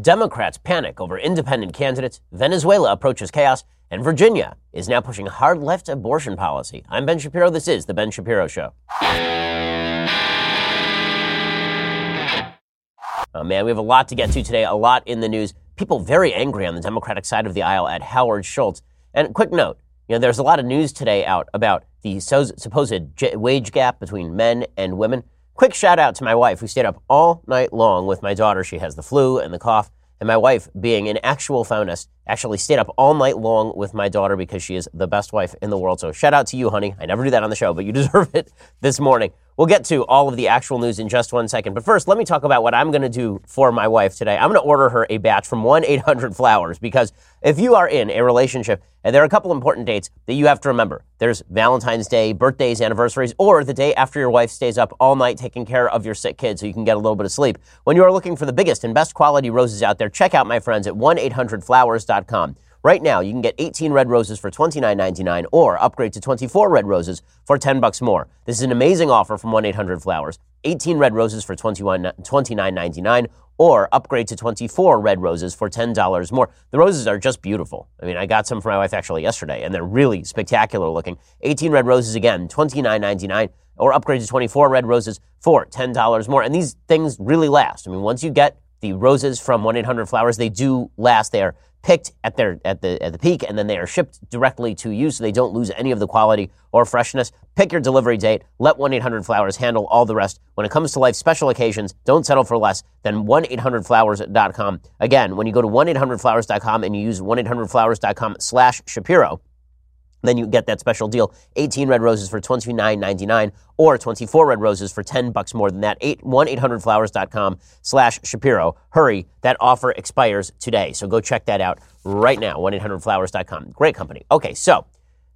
Democrats panic over independent candidates, Venezuela approaches chaos, and Virginia is now pushing hard left abortion policy. I'm Ben Shapiro. This is The Ben Shapiro Show. Oh man, we have a lot to get to today, a lot in the news. People very angry on the Democratic side of the aisle at Howard Schultz. And quick note, you know, there's a lot of news today out about the supposed wage gap between men and women. Quick shout out to my wife who stayed up all night long with my daughter. She has the flu and the cough. And my wife, being an actual feminist, actually stayed up all night long with my daughter because she is the best wife in the world. So shout out to you, honey. I never do that on the show, but you deserve it this morning. We'll get to all of the actual news in just one second. But first, let me talk about what I'm going to do for my wife today. I'm going to order her a batch from 1 800 Flowers because if you are in a relationship, and there are a couple important dates that you have to remember there's Valentine's Day, birthdays, anniversaries, or the day after your wife stays up all night taking care of your sick kid so you can get a little bit of sleep. When you are looking for the biggest and best quality roses out there, check out my friends at 1 800flowers.com. Right now, you can get 18 red roses for $29.99 or upgrade to 24 red roses for 10 bucks more. This is an amazing offer from 1-800-Flowers. 18 red roses for $29.99 or upgrade to 24 red roses for $10 more. The roses are just beautiful. I mean, I got some for my wife actually yesterday and they're really spectacular looking. 18 red roses again, $29.99 or upgrade to 24 red roses for $10 more. And these things really last. I mean, once you get the roses from 1-800-Flowers, they do last. They are picked at their at the at the peak and then they are shipped directly to you so they don't lose any of the quality or freshness. Pick your delivery date. Let 1-800-Flowers handle all the rest. When it comes to life special occasions, don't settle for less than 1-800-Flowers.com. Again, when you go to 1-800-Flowers.com and you use 1-800-Flowers.com slash Shapiro, then you get that special deal 18 red roses for $29.99 or 24 red roses for 10 bucks more than that. 1-800-Flowers.com slash Shapiro. Hurry, that offer expires today. So go check that out right now. 1-800-Flowers.com. Great company. Okay, so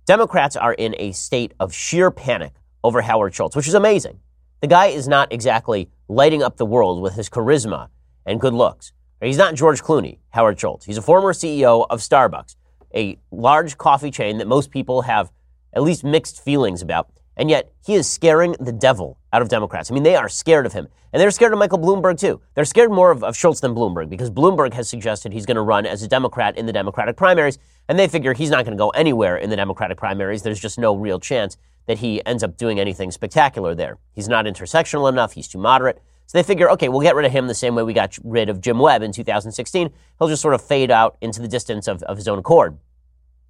Democrats are in a state of sheer panic over Howard Schultz, which is amazing. The guy is not exactly lighting up the world with his charisma and good looks. He's not George Clooney, Howard Schultz. He's a former CEO of Starbucks a large coffee chain that most people have at least mixed feelings about. And yet, he is scaring the devil out of Democrats. I mean, they are scared of him. And they're scared of Michael Bloomberg, too. They're scared more of, of Schultz than Bloomberg because Bloomberg has suggested he's going to run as a Democrat in the Democratic primaries. And they figure he's not going to go anywhere in the Democratic primaries. There's just no real chance that he ends up doing anything spectacular there. He's not intersectional enough. He's too moderate. So they figure, okay, we'll get rid of him the same way we got rid of Jim Webb in 2016. He'll just sort of fade out into the distance of, of his own accord.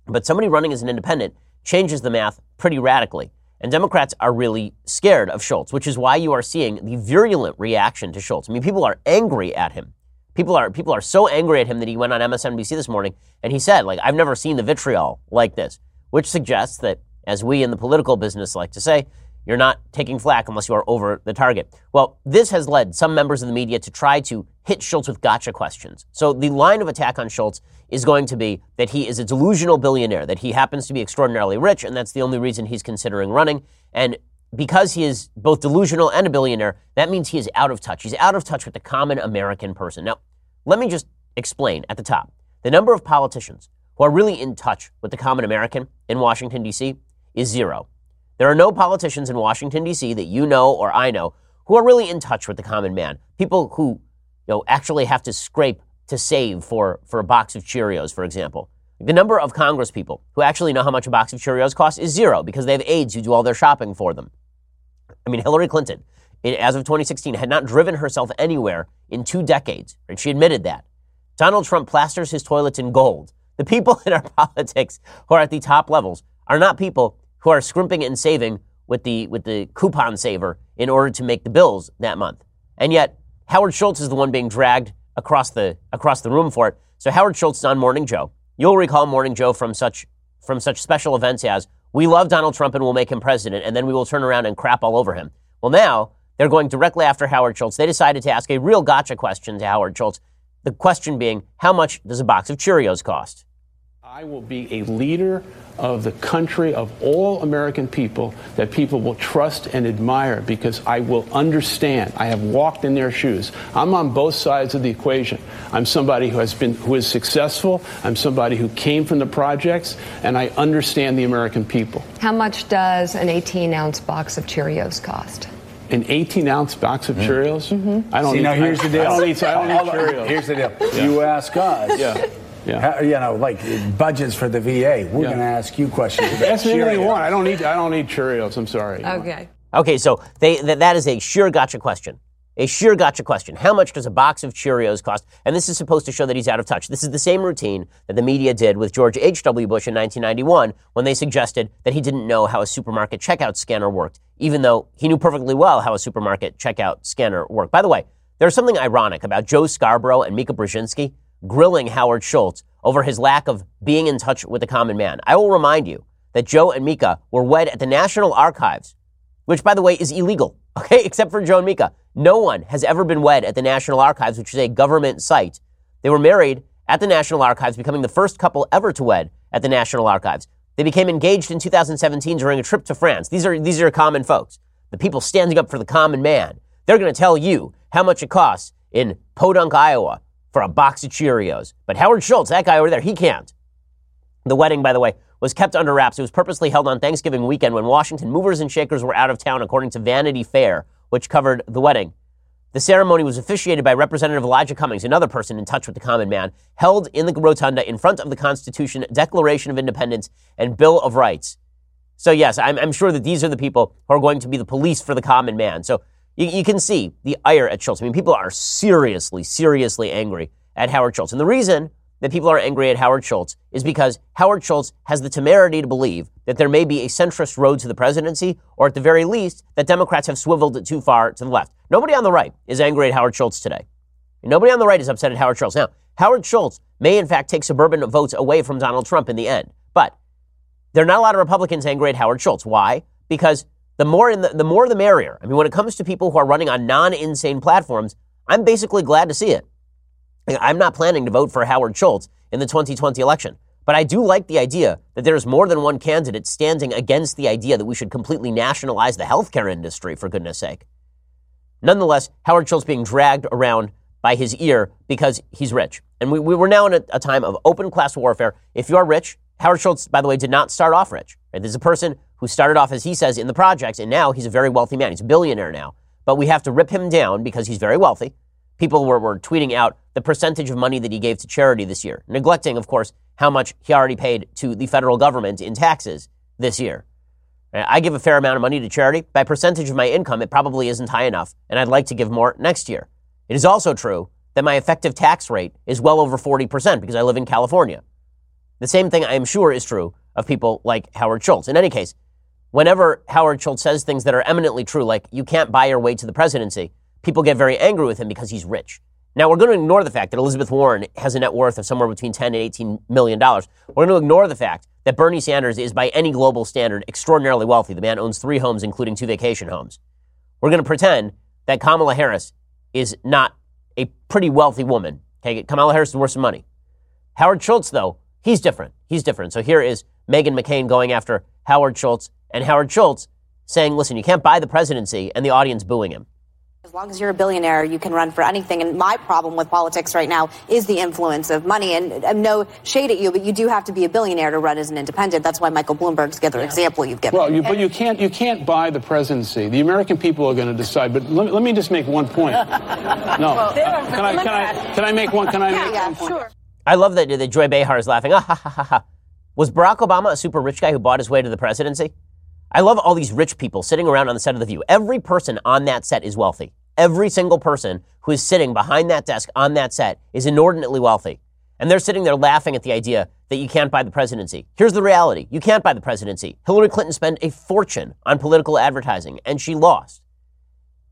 But somebody running as an independent changes the math pretty radically. And Democrats are really scared of Schultz, which is why you are seeing the virulent reaction to Schultz. I mean, people are angry at him. People are people are so angry at him that he went on MSNBC this morning and he said, like, I've never seen the vitriol like this, which suggests that, as we in the political business like to say, you're not taking flak unless you are over the target. Well, this has led some members of the media to try to hit Schultz with gotcha questions. So the line of attack on Schultz is going to be that he is a delusional billionaire, that he happens to be extraordinarily rich, and that's the only reason he's considering running. And because he is both delusional and a billionaire, that means he is out of touch. He's out of touch with the common American person. Now, let me just explain at the top. The number of politicians who are really in touch with the common American in Washington, D.C. is zero. There are no politicians in Washington, D.C. that you know or I know who are really in touch with the common man. People who you know, actually have to scrape to save for, for a box of Cheerios, for example. The number of Congress people who actually know how much a box of Cheerios costs is zero because they have aides who do all their shopping for them. I mean, Hillary Clinton, as of 2016, had not driven herself anywhere in two decades, and she admitted that. Donald Trump plasters his toilets in gold. The people in our politics who are at the top levels are not people who are scrimping and saving with the, with the coupon saver in order to make the bills that month. And yet, Howard Schultz is the one being dragged across the, across the room for it. So Howard Schultz is on Morning Joe. You'll recall Morning Joe from such, from such special events as, we love Donald Trump and we'll make him president, and then we will turn around and crap all over him. Well, now they're going directly after Howard Schultz. They decided to ask a real gotcha question to Howard Schultz. The question being, how much does a box of Cheerios cost? I will be a leader of the country of all American people that people will trust and admire because I will understand. I have walked in their shoes. I'm on both sides of the equation. I'm somebody who has been who is successful. I'm somebody who came from the projects and I understand the American people. How much does an 18 ounce box of Cheerios cost? an 18 ounce box of mm. Cheerios. Mm-hmm. I don't. See, need, now here's I, the deal. I don't need, I don't need Cheerios. Here's the deal. Yeah. You ask us. Yeah. Yeah. How, you know, like budgets for the VA. We're yeah. going to ask you questions. Ask me anything you want. I don't need. I don't need Cheerios. I'm sorry. Okay. Okay. So they, th- that is a sure gotcha question. A sure gotcha question. How much does a box of Cheerios cost? And this is supposed to show that he's out of touch. This is the same routine that the media did with George H.W. Bush in 1991 when they suggested that he didn't know how a supermarket checkout scanner worked, even though he knew perfectly well how a supermarket checkout scanner worked. By the way, there's something ironic about Joe Scarborough and Mika Brzezinski grilling Howard Schultz over his lack of being in touch with the common man. I will remind you that Joe and Mika were wed at the National Archives, which, by the way, is illegal, okay, except for Joe and Mika. No one has ever been wed at the National Archives, which is a government site. They were married at the National Archives, becoming the first couple ever to wed at the National Archives. They became engaged in 2017 during a trip to France. These are, these are common folks, the people standing up for the common man. They're going to tell you how much it costs in Podunk, Iowa for a box of Cheerios. But Howard Schultz, that guy over there, he can't. The wedding, by the way, was kept under wraps. It was purposely held on Thanksgiving weekend when Washington movers and shakers were out of town, according to Vanity Fair, which covered the wedding. The ceremony was officiated by Representative Elijah Cummings, another person in touch with the common man, held in the rotunda in front of the Constitution, Declaration of Independence, and Bill of Rights. So, yes, I'm, I'm sure that these are the people who are going to be the police for the common man. So, you, you can see the ire at Schultz. I mean, people are seriously, seriously angry at Howard Schultz. And the reason that people are angry at Howard Schultz is because Howard Schultz has the temerity to believe that there may be a centrist road to the presidency, or at the very least, that Democrats have swiveled it too far to the left. Nobody on the right is angry at Howard Schultz today. Nobody on the right is upset at Howard Schultz. Now, Howard Schultz may in fact take suburban votes away from Donald Trump in the end, but there are not a lot of Republicans angry at Howard Schultz. Why? Because the more the, the more the merrier. I mean, when it comes to people who are running on non-insane platforms, I'm basically glad to see it. I'm not planning to vote for Howard Schultz in the 2020 election. But I do like the idea that there is more than one candidate standing against the idea that we should completely nationalize the healthcare industry, for goodness sake. Nonetheless, Howard Schultz being dragged around by his ear because he's rich. And we, we were now in a, a, time of open class warfare. If you're rich, Howard Schultz, by the way, did not start off rich. Right? This is a person who started off, as he says, in the projects, and now he's a very wealthy man. He's a billionaire now. But we have to rip him down because he's very wealthy. People were, were tweeting out the percentage of money that he gave to charity this year, neglecting, of course, how much he already paid to the federal government in taxes this year. I give a fair amount of money to charity. By percentage of my income, it probably isn't high enough, and I'd like to give more next year. It is also true that my effective tax rate is well over 40% because I live in California. The same thing I am sure is true of people like Howard Schultz. In any case, whenever Howard Schultz says things that are eminently true, like you can't buy your way to the presidency, people get very angry with him because he's rich. Now, we're going to ignore the fact that Elizabeth Warren has a net worth of somewhere between 10 and 18 million dollars. We're going to ignore the fact that Bernie Sanders is, by any global standard, extraordinarily wealthy. The man owns three homes, including two vacation homes. We're going to pretend that Kamala Harris is not a pretty wealthy woman. Okay, Kamala Harris is worth some money. Howard Schultz, though, he's different. He's different. So here is Meghan McCain going after Howard Schultz, and Howard Schultz saying, listen, you can't buy the presidency, and the audience booing him. As long as you're a billionaire, you can run for anything. And my problem with politics right now is the influence of money. And, and no shade at you, but you do have to be a billionaire to run as an independent. That's why Michael Bloomberg's the other yeah. example you've given. Well, you, but you can't you can't buy the presidency. The American people are going to decide. But let, let, me just make one point. No, well, can I can I can I make one? Can I yeah, make yeah, one point? Sure. I love that, that Joy Behar is laughing. Ah, ha, ha, ha, ha. Was Barack Obama a super rich guy who bought his way to the presidency? I love all these rich people sitting around on the set of The View. Every person on that set is wealthy. Every single person who is sitting behind that desk on that set is inordinately wealthy. And they're sitting there laughing at the idea that you can't buy the presidency. Here's the reality. You can't buy the presidency. Hillary Clinton spent a fortune on political advertising and she lost.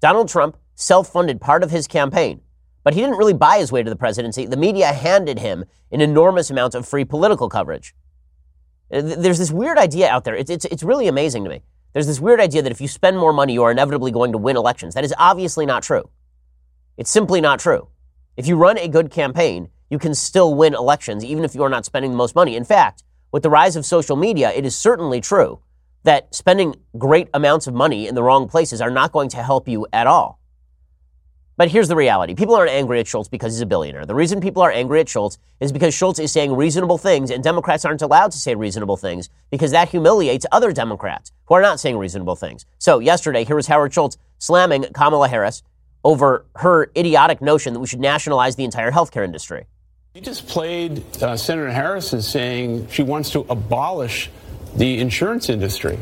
Donald Trump self-funded part of his campaign, but he didn't really buy his way to the presidency. The media handed him an enormous amount of free political coverage. Uh, there's this weird idea out there. It's, it's, it's really amazing to me. There's this weird idea that if you spend more money, you are inevitably going to win elections. That is obviously not true. It's simply not true. If you run a good campaign, you can still win elections, even if you are not spending the most money. In fact, with the rise of social media, it is certainly true that spending great amounts of money in the wrong places are not going to help you at all. But here's the reality. People aren't angry at Schultz because he's a billionaire. The reason people are angry at Schultz is because Schultz is saying reasonable things and Democrats aren't allowed to say reasonable things because that humiliates other Democrats who are not saying reasonable things. So yesterday, here was Howard Schultz slamming Kamala Harris over her idiotic notion that we should nationalize the entire healthcare industry. You just played uh, Senator Harris as saying she wants to abolish the insurance industry.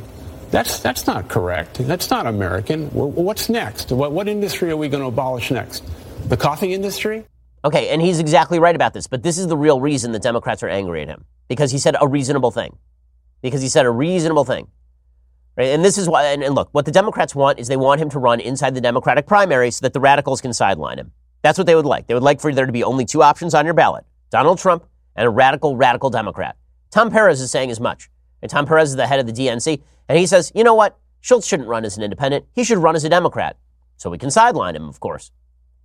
That's, that's not correct. That's not American. What's next? What, what industry are we going to abolish next? The coffee industry? Okay, and he's exactly right about this, but this is the real reason the Democrats are angry at him because he said a reasonable thing. Because he said a reasonable thing. Right? And this is why, and, and look, what the Democrats want is they want him to run inside the Democratic primary so that the radicals can sideline him. That's what they would like. They would like for there to be only two options on your ballot Donald Trump and a radical, radical Democrat. Tom Perez is saying as much. And Tom Perez is the head of the DNC. And he says, you know what? Schultz shouldn't run as an independent. He should run as a Democrat. So we can sideline him, of course.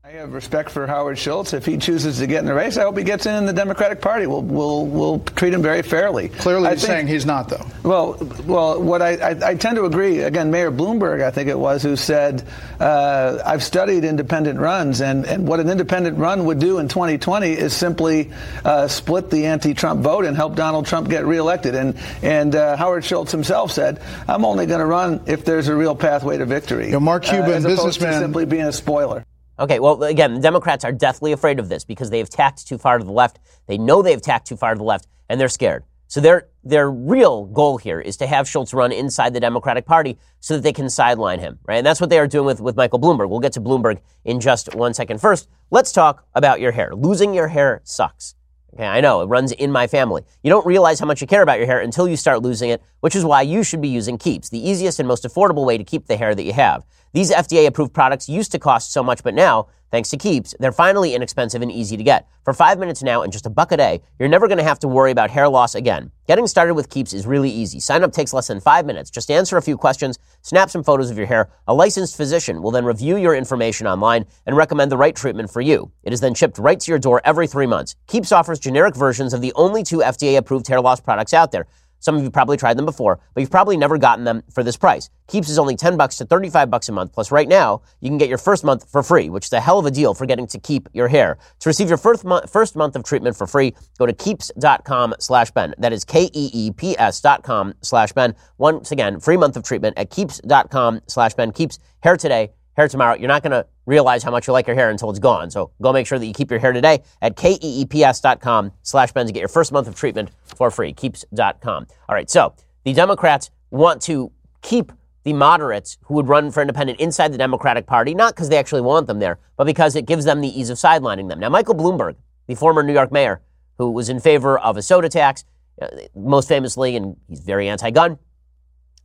I have respect for Howard Schultz. If he chooses to get in the race, I hope he gets in the Democratic Party. We'll we'll, we'll treat him very fairly. Clearly, I he's think, saying he's not, though. Well, well, what I, I, I, tend to agree. Again, Mayor Bloomberg, I think it was, who said, uh, "I've studied independent runs, and, and what an independent run would do in 2020 is simply uh, split the anti-Trump vote and help Donald Trump get reelected." And and uh, Howard Schultz himself said, "I'm only going to run if there's a real pathway to victory." You know, Mark uh, Cuban, businessman, simply being a spoiler. Okay, well, again, Democrats are deathly afraid of this because they have tacked too far to the left. They know they've tacked too far to the left, and they're scared. So their their real goal here is to have Schultz run inside the Democratic Party so that they can sideline him, right? And that's what they are doing with, with Michael Bloomberg. We'll get to Bloomberg in just one second. First, let's talk about your hair. Losing your hair sucks. Okay, I know it runs in my family. You don't realize how much you care about your hair until you start losing it, which is why you should be using Keeps, the easiest and most affordable way to keep the hair that you have. These FDA approved products used to cost so much, but now Thanks to Keeps, they're finally inexpensive and easy to get. For five minutes now and just a buck a day, you're never going to have to worry about hair loss again. Getting started with Keeps is really easy. Sign up takes less than five minutes. Just answer a few questions, snap some photos of your hair. A licensed physician will then review your information online and recommend the right treatment for you. It is then shipped right to your door every three months. Keeps offers generic versions of the only two FDA approved hair loss products out there. Some of you probably tried them before, but you've probably never gotten them for this price. Keeps is only 10 bucks to 35 bucks a month. Plus right now, you can get your first month for free, which is a hell of a deal for getting to keep your hair. To receive your first month, first month of treatment for free, go to keeps.com slash Ben. That is K-E-E-P-S dot com slash Ben. Once again, free month of treatment at keeps.com slash Ben. Keeps hair today, hair tomorrow. You're not going to realize how much you like your hair until it's gone. So go make sure that you keep your hair today at keeps.com slash Ben to get your first month of treatment for free. Keeps.com. All right. So the Democrats want to keep the moderates who would run for independent inside the Democratic Party, not because they actually want them there, but because it gives them the ease of sidelining them. Now, Michael Bloomberg, the former New York mayor, who was in favor of a soda tax, uh, most famously, and he's very anti gun,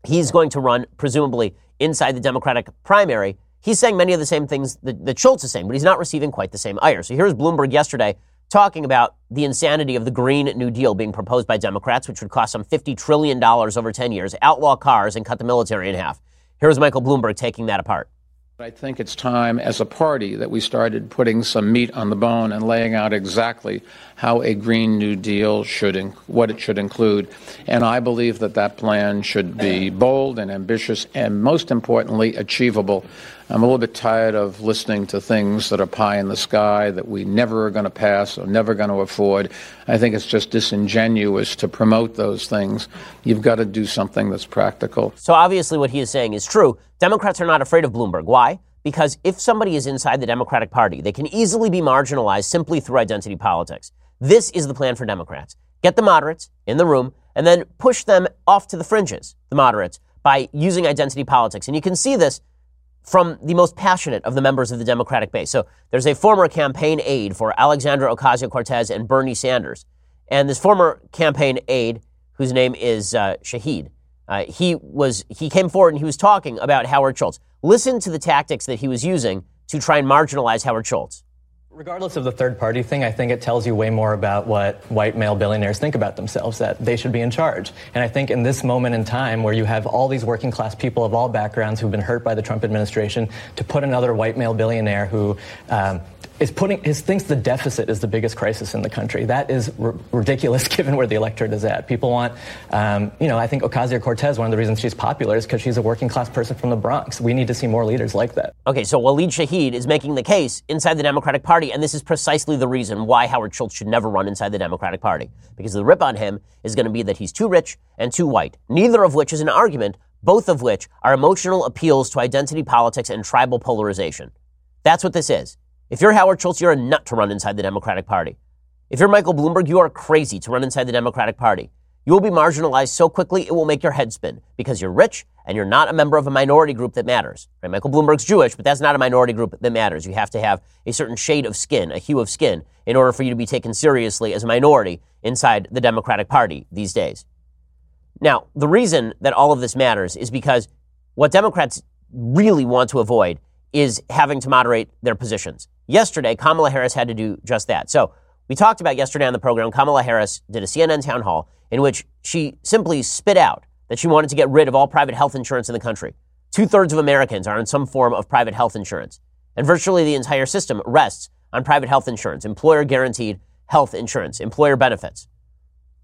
he's going to run, presumably, inside the Democratic primary he's saying many of the same things that, that Schultz is saying, but he's not receiving quite the same ire. So here's Bloomberg yesterday talking about the insanity of the Green New Deal being proposed by Democrats, which would cost some $50 trillion over 10 years, outlaw cars, and cut the military in half. Here's Michael Bloomberg taking that apart. I think it's time as a party that we started putting some meat on the bone and laying out exactly how a Green New Deal should, inc- what it should include. And I believe that that plan should be bold and ambitious and most importantly, achievable. I'm a little bit tired of listening to things that are pie in the sky that we never are going to pass or never going to afford. I think it's just disingenuous to promote those things. You've got to do something that's practical. So obviously, what he is saying is true. Democrats are not afraid of Bloomberg. Why? Because if somebody is inside the Democratic Party, they can easily be marginalized simply through identity politics. This is the plan for Democrats. Get the moderates in the room and then push them off to the fringes, the moderates, by using identity politics. And you can see this from the most passionate of the members of the Democratic base. So there's a former campaign aide for Alexandria Ocasio Cortez and Bernie Sanders. And this former campaign aide, whose name is uh, Shahid, uh, he was he came forward and he was talking about Howard Schultz. Listen to the tactics that he was using to try and marginalize Howard Schultz. Regardless of the third party thing, I think it tells you way more about what white male billionaires think about themselves, that they should be in charge. And I think in this moment in time where you have all these working class people of all backgrounds who've been hurt by the Trump administration, to put another white male billionaire who um, is putting is thinks the deficit is the biggest crisis in the country. That is r- ridiculous given where the electorate is at. People want, um, you know, I think Ocasio Cortez. One of the reasons she's popular is because she's a working class person from the Bronx. We need to see more leaders like that. Okay, so Waleed Shahid is making the case inside the Democratic Party, and this is precisely the reason why Howard Schultz should never run inside the Democratic Party. Because the rip on him is going to be that he's too rich and too white, neither of which is an argument, both of which are emotional appeals to identity politics and tribal polarization. That's what this is. If you're Howard Schultz, you're a nut to run inside the Democratic Party. If you're Michael Bloomberg, you are crazy to run inside the Democratic Party. You will be marginalized so quickly it will make your head spin because you're rich and you're not a member of a minority group that matters. Right? Michael Bloomberg's Jewish, but that's not a minority group that matters. You have to have a certain shade of skin, a hue of skin, in order for you to be taken seriously as a minority inside the Democratic Party these days. Now, the reason that all of this matters is because what Democrats really want to avoid is having to moderate their positions. Yesterday, Kamala Harris had to do just that. So, we talked about yesterday on the program, Kamala Harris did a CNN town hall in which she simply spit out that she wanted to get rid of all private health insurance in the country. Two thirds of Americans are in some form of private health insurance. And virtually the entire system rests on private health insurance, employer guaranteed health insurance, employer benefits.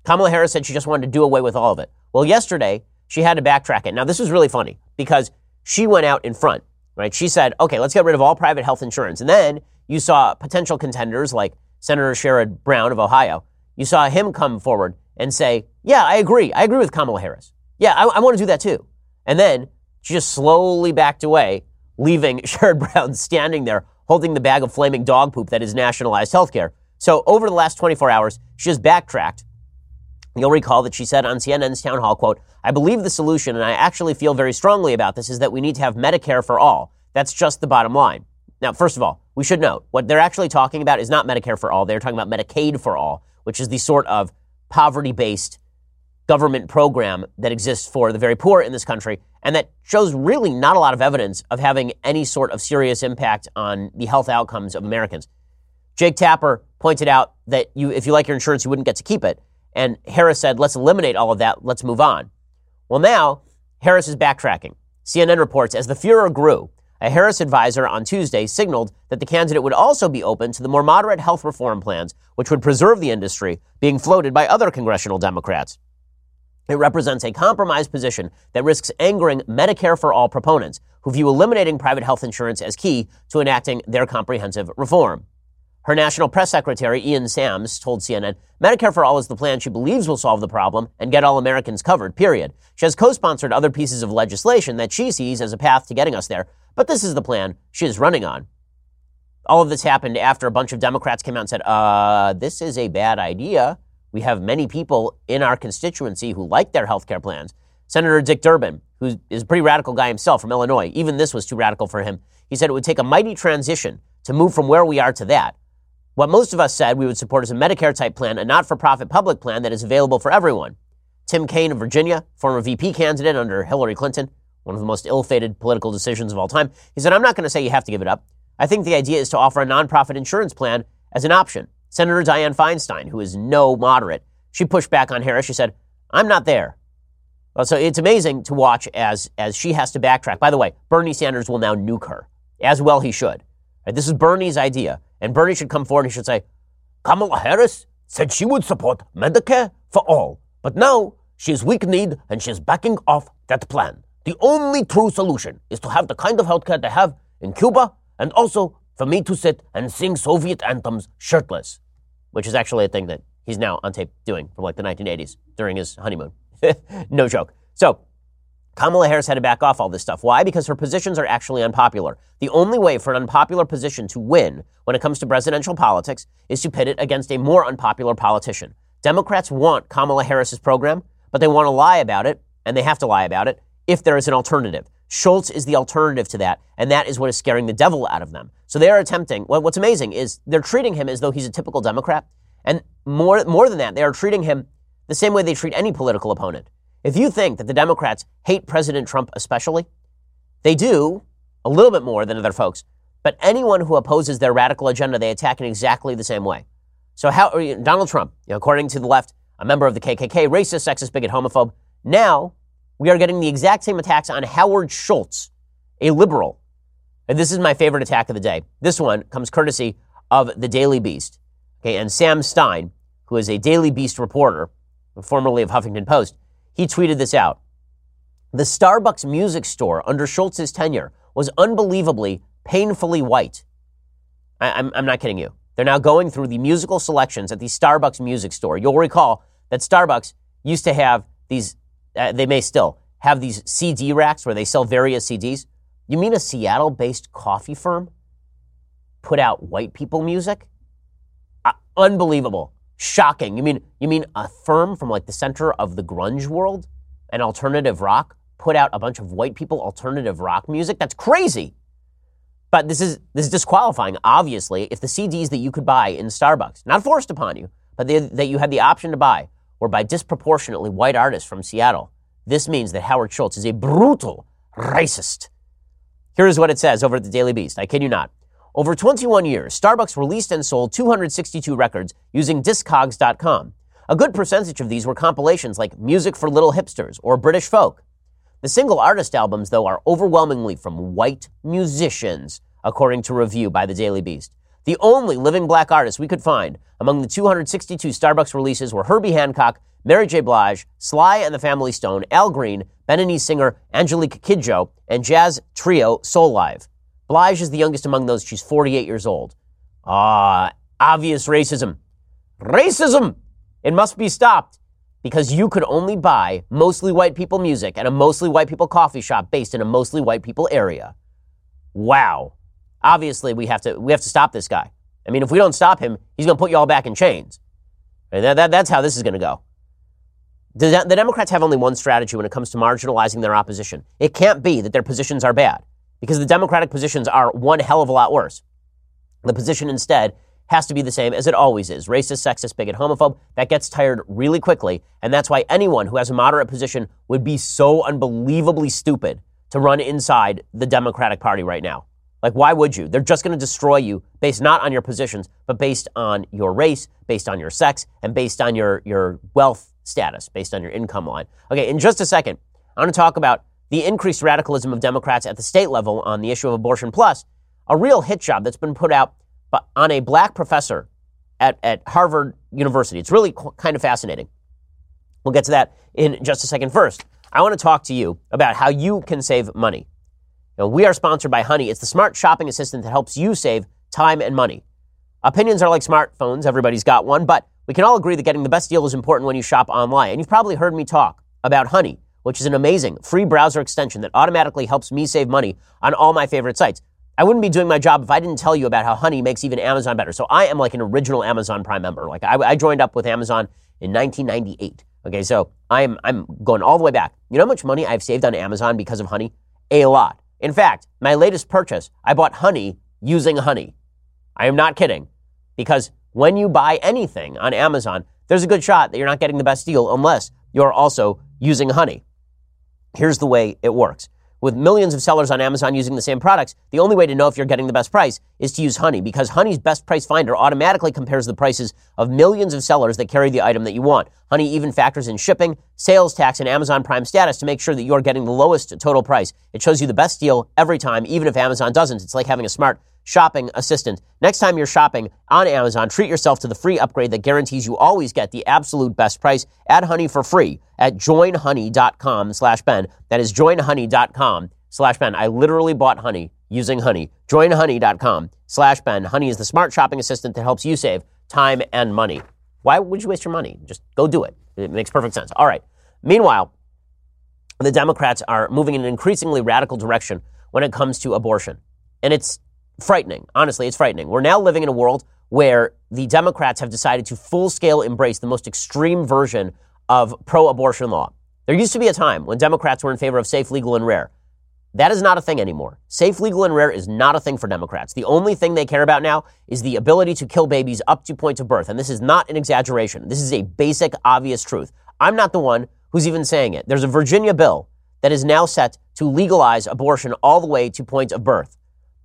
Kamala Harris said she just wanted to do away with all of it. Well, yesterday, she had to backtrack it. Now, this was really funny because she went out in front, right? She said, okay, let's get rid of all private health insurance. And then you saw potential contenders like Senator Sherrod Brown of Ohio, you saw him come forward and say, Yeah, I agree. I agree with Kamala Harris. Yeah, I, I want to do that too. And then she just slowly backed away, leaving Sherrod Brown standing there holding the bag of flaming dog poop that is nationalized health care. So over the last 24 hours, she has backtracked. You'll recall that she said on CNN's town hall, quote, I believe the solution, and I actually feel very strongly about this, is that we need to have Medicare for all. That's just the bottom line. Now, first of all, we should note what they're actually talking about is not Medicare for all. They're talking about Medicaid for all, which is the sort of poverty based government program that exists for the very poor in this country and that shows really not a lot of evidence of having any sort of serious impact on the health outcomes of Americans. Jake Tapper pointed out that you, if you like your insurance, you wouldn't get to keep it. And Harris said, let's eliminate all of that. Let's move on. Well, now Harris is backtracking. CNN reports as the furor grew, a Harris advisor on Tuesday signaled that the candidate would also be open to the more moderate health reform plans, which would preserve the industry, being floated by other congressional Democrats. It represents a compromise position that risks angering Medicare for all proponents, who view eliminating private health insurance as key to enacting their comprehensive reform. Her national press secretary, Ian Sams, told CNN Medicare for All is the plan she believes will solve the problem and get all Americans covered, period. She has co sponsored other pieces of legislation that she sees as a path to getting us there, but this is the plan she is running on. All of this happened after a bunch of Democrats came out and said, uh, this is a bad idea. We have many people in our constituency who like their health care plans. Senator Dick Durbin, who is a pretty radical guy himself from Illinois, even this was too radical for him. He said it would take a mighty transition to move from where we are to that. What most of us said we would support is a Medicare type plan, a not for profit public plan that is available for everyone. Tim Kaine of Virginia, former VP candidate under Hillary Clinton, one of the most ill fated political decisions of all time, he said, I'm not going to say you have to give it up. I think the idea is to offer a nonprofit insurance plan as an option. Senator Dianne Feinstein, who is no moderate, she pushed back on Harris. She said, I'm not there. Well, so it's amazing to watch as, as she has to backtrack. By the way, Bernie Sanders will now nuke her, as well he should. Right, this is Bernie's idea. And Bernie should come forward and he should say, Kamala Harris said she would support Medicare for all, but now she's weak kneed and she's backing off that plan. The only true solution is to have the kind of healthcare they have in Cuba and also for me to sit and sing Soviet anthems shirtless, which is actually a thing that he's now on tape doing from like the 1980s during his honeymoon. no joke. So, Kamala Harris had to back off all this stuff. Why? Because her positions are actually unpopular. The only way for an unpopular position to win when it comes to presidential politics is to pit it against a more unpopular politician. Democrats want Kamala Harris's program, but they want to lie about it, and they have to lie about it if there is an alternative. Schultz is the alternative to that, and that is what is scaring the devil out of them. So they are attempting. Well, what's amazing is they're treating him as though he's a typical Democrat, and more more than that, they are treating him the same way they treat any political opponent. If you think that the Democrats hate President Trump especially, they do a little bit more than other folks. But anyone who opposes their radical agenda, they attack in exactly the same way. So how are Donald Trump, according to the left, a member of the KKK, racist, sexist, bigot, homophobe. Now we are getting the exact same attacks on Howard Schultz, a liberal. And this is my favorite attack of the day. This one comes courtesy of the Daily Beast. Okay, and Sam Stein, who is a Daily Beast reporter, formerly of Huffington Post, he tweeted this out. The Starbucks music store under Schultz's tenure was unbelievably, painfully white. I, I'm, I'm not kidding you. They're now going through the musical selections at the Starbucks music store. You'll recall that Starbucks used to have these, uh, they may still have these CD racks where they sell various CDs. You mean a Seattle based coffee firm put out white people music? Uh, unbelievable. Shocking. You mean, you mean a firm from like the center of the grunge world, an alternative rock, put out a bunch of white people alternative rock music? That's crazy. But this is this is disqualifying, obviously, if the CDs that you could buy in Starbucks, not forced upon you, but they, that you had the option to buy, were by disproportionately white artists from Seattle. This means that Howard Schultz is a brutal racist. Here's what it says over at the Daily Beast. I kid you not. Over 21 years, Starbucks released and sold 262 records using Discogs.com. A good percentage of these were compilations like Music for Little Hipsters or British Folk. The single artist albums, though, are overwhelmingly from white musicians, according to review by the Daily Beast. The only living black artists we could find among the 262 Starbucks releases were Herbie Hancock, Mary J. Blige, Sly and the Family Stone, Al Green, Beninese singer Angelique Kidjo, and jazz trio Soulive. Blige is the youngest among those. She's 48 years old. Ah, obvious racism. Racism! It must be stopped because you could only buy mostly white people music at a mostly white people coffee shop based in a mostly white people area. Wow. Obviously, we have to we have to stop this guy. I mean, if we don't stop him, he's going to put you all back in chains. That, that, that's how this is going to go. The, the Democrats have only one strategy when it comes to marginalizing their opposition. It can't be that their positions are bad, because the Democratic positions are one hell of a lot worse. The position instead has to be the same as it always is racist, sexist, bigot, homophobe. That gets tired really quickly. And that's why anyone who has a moderate position would be so unbelievably stupid to run inside the Democratic Party right now. Like, why would you? They're just going to destroy you based not on your positions, but based on your race, based on your sex, and based on your, your wealth status, based on your income line. Okay, in just a second, I want to talk about the increased radicalism of Democrats at the state level on the issue of abortion, plus a real hit job that's been put out on a black professor at, at Harvard University. It's really kind of fascinating. We'll get to that in just a second. First, I want to talk to you about how you can save money. Now, we are sponsored by Honey. It's the smart shopping assistant that helps you save time and money. Opinions are like smartphones, everybody's got one, but we can all agree that getting the best deal is important when you shop online. And you've probably heard me talk about Honey, which is an amazing free browser extension that automatically helps me save money on all my favorite sites. I wouldn't be doing my job if I didn't tell you about how Honey makes even Amazon better. So I am like an original Amazon Prime member. Like I, I joined up with Amazon in 1998. Okay, so I'm I'm going all the way back. You know how much money I've saved on Amazon because of Honey? A lot. In fact, my latest purchase, I bought Honey using Honey. I am not kidding, because when you buy anything on Amazon, there's a good shot that you're not getting the best deal unless you're also using Honey. Here's the way it works. With millions of sellers on Amazon using the same products, the only way to know if you're getting the best price is to use Honey because Honey's best price finder automatically compares the prices of millions of sellers that carry the item that you want. Honey even factors in shipping, sales tax, and Amazon Prime status to make sure that you're getting the lowest total price. It shows you the best deal every time, even if Amazon doesn't. It's like having a smart shopping assistant. Next time you're shopping on Amazon, treat yourself to the free upgrade that guarantees you always get the absolute best price. Add Honey for free at joinhoney.com slash Ben. That is joinhoney.com slash Ben. I literally bought Honey using Honey. Joinhoney.com slash Ben. Honey is the smart shopping assistant that helps you save time and money. Why would you waste your money? Just go do it. It makes perfect sense. All right. Meanwhile, the Democrats are moving in an increasingly radical direction when it comes to abortion. And it's frightening. Honestly, it's frightening. We're now living in a world where the Democrats have decided to full scale embrace the most extreme version of pro abortion law. There used to be a time when Democrats were in favor of safe, legal, and rare. That is not a thing anymore. Safe, legal, and rare is not a thing for Democrats. The only thing they care about now is the ability to kill babies up to point of birth. And this is not an exaggeration. This is a basic, obvious truth. I'm not the one who's even saying it. There's a Virginia bill that is now set to legalize abortion all the way to point of birth.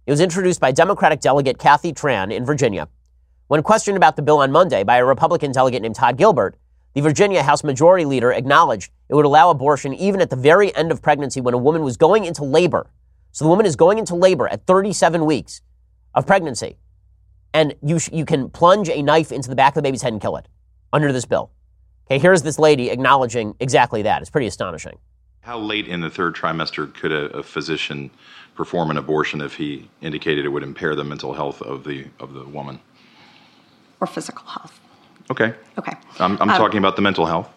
It was introduced by Democratic delegate Kathy Tran in Virginia. When questioned about the bill on Monday by a Republican delegate named Todd Gilbert, the Virginia House Majority Leader acknowledged it would allow abortion even at the very end of pregnancy when a woman was going into labor. So the woman is going into labor at 37 weeks of pregnancy. and you, sh- you can plunge a knife into the back of the baby's head and kill it under this bill. Okay, here's this lady acknowledging exactly that. It's pretty astonishing. How late in the third trimester could a, a physician perform an abortion if he indicated it would impair the mental health of the of the woman? Or physical health. Okay. Okay. I'm, I'm Um, talking about the mental health.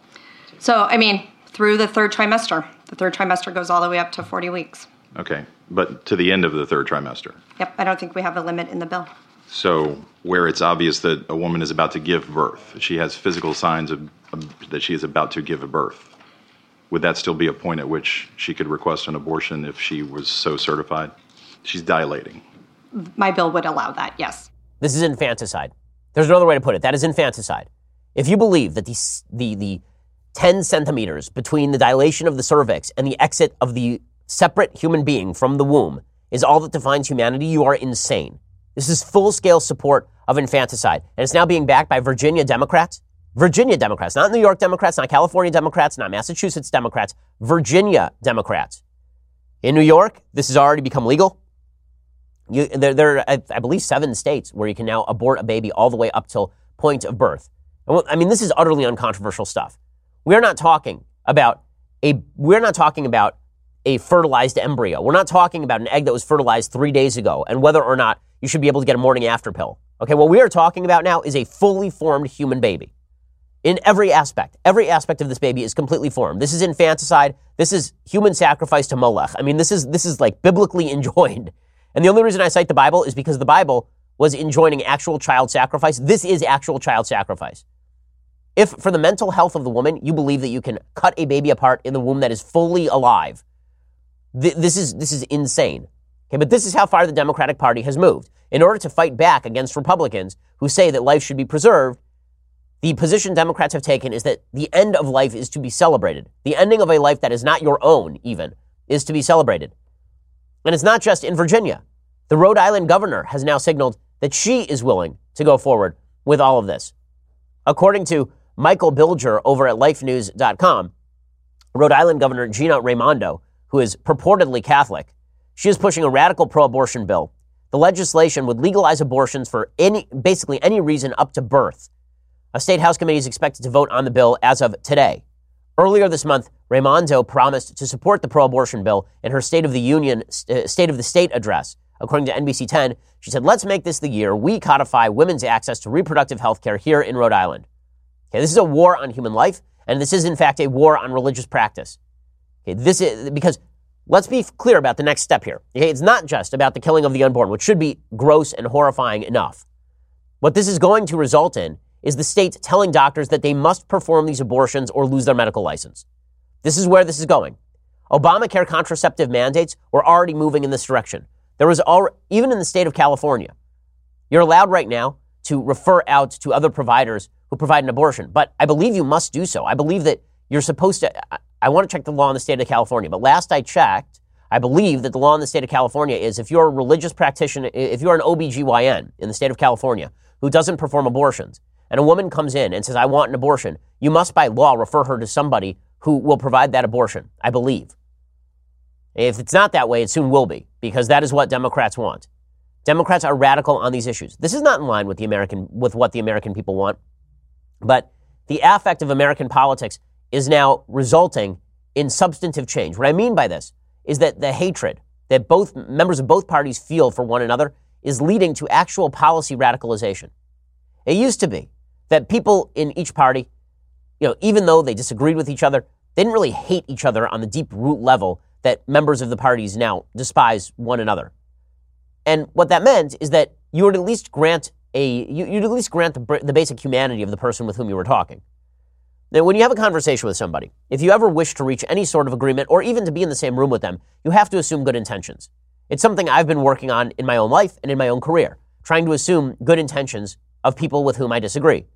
So, I mean, through the third trimester. The third trimester goes all the way up to 40 weeks. Okay. But to the end of the third trimester. Yep, I don't think we have a limit in the bill. So, where it's obvious that a woman is about to give birth, she has physical signs of, of, that she is about to give a birth. Would that still be a point at which she could request an abortion if she was so certified? She's dilating. My bill would allow that, yes. This is infanticide. There's another way to put it. That is infanticide. If you believe that the, the, the 10 centimeters between the dilation of the cervix and the exit of the separate human being from the womb is all that defines humanity, you are insane. This is full scale support of infanticide. And it's now being backed by Virginia Democrats. Virginia Democrats, not New York Democrats, not California Democrats, not Massachusetts Democrats, Virginia Democrats. In New York, this has already become legal. You, there, there are, I, I believe, seven states where you can now abort a baby all the way up till point of birth. I mean, this is utterly uncontroversial stuff. We're not talking about a we're not talking about a fertilized embryo. We're not talking about an egg that was fertilized three days ago and whether or not you should be able to get a morning after pill. Okay, what we are talking about now is a fully formed human baby. In every aspect, every aspect of this baby is completely formed. This is infanticide. This is human sacrifice to Molech. I mean, this is this is like biblically enjoined. And the only reason I cite the Bible is because the Bible was enjoining actual child sacrifice. This is actual child sacrifice. If for the mental health of the woman, you believe that you can cut a baby apart in the womb that is fully alive, th- this is this is insane. Okay, but this is how far the Democratic Party has moved. In order to fight back against Republicans who say that life should be preserved, the position Democrats have taken is that the end of life is to be celebrated. The ending of a life that is not your own, even, is to be celebrated. And it's not just in Virginia. The Rhode Island governor has now signaled that she is willing to go forward with all of this. According to Michael Bilger over at lifenews.com, Rhode Island Governor Gina Raimondo, who is purportedly Catholic, she is pushing a radical pro-abortion bill. The legislation would legalize abortions for any, basically any reason up to birth. A state house committee is expected to vote on the bill as of today. Earlier this month, Raimondo promised to support the pro-abortion bill in her State of the Union, uh, State of the State address. According to NBC 10, she said, "Let's make this the year we codify women's access to reproductive health care here in Rhode Island." Okay, this is a war on human life, and this is in fact a war on religious practice. Okay, this is because let's be clear about the next step here. Okay, it's not just about the killing of the unborn, which should be gross and horrifying enough. What this is going to result in is the state telling doctors that they must perform these abortions or lose their medical license. This is where this is going. Obamacare contraceptive mandates were already moving in this direction. There was even in the state of California, you're allowed right now to refer out to other providers who provide an abortion, but I believe you must do so. I believe that you're supposed to. I, I want to check the law in the state of California, but last I checked, I believe that the law in the state of California is if you're a religious practitioner, if you're an OBGYN in the state of California who doesn't perform abortions, and a woman comes in and says, I want an abortion, you must by law refer her to somebody who will provide that abortion, I believe. If it's not that way, it soon will be, because that is what Democrats want. Democrats are radical on these issues. This is not in line with the American with what the American people want. But the affect of American politics is now resulting in substantive change. What I mean by this is that the hatred that both members of both parties feel for one another is leading to actual policy radicalization. It used to be that people in each party, you know, even though they disagreed with each other, they didn't really hate each other on the deep root level that members of the parties now despise one another. And what that meant is that you would at least grant a you, you'd at least grant the, the basic humanity of the person with whom you were talking. Now, when you have a conversation with somebody, if you ever wish to reach any sort of agreement or even to be in the same room with them, you have to assume good intentions. It's something I've been working on in my own life and in my own career, trying to assume good intentions of people with whom I disagree.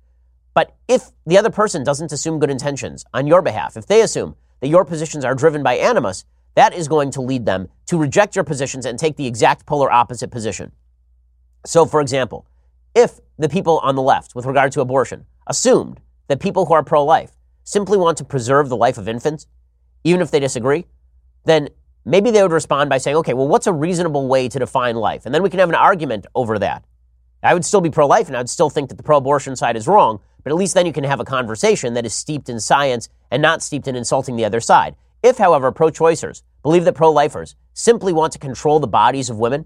But if the other person doesn't assume good intentions on your behalf, if they assume that your positions are driven by animus, that is going to lead them to reject your positions and take the exact polar opposite position. So, for example, if the people on the left, with regard to abortion, assumed that people who are pro life simply want to preserve the life of infants, even if they disagree, then maybe they would respond by saying, okay, well, what's a reasonable way to define life? And then we can have an argument over that. I would still be pro life and I would still think that the pro abortion side is wrong, but at least then you can have a conversation that is steeped in science and not steeped in insulting the other side. If, however, pro choicers believe that pro lifers simply want to control the bodies of women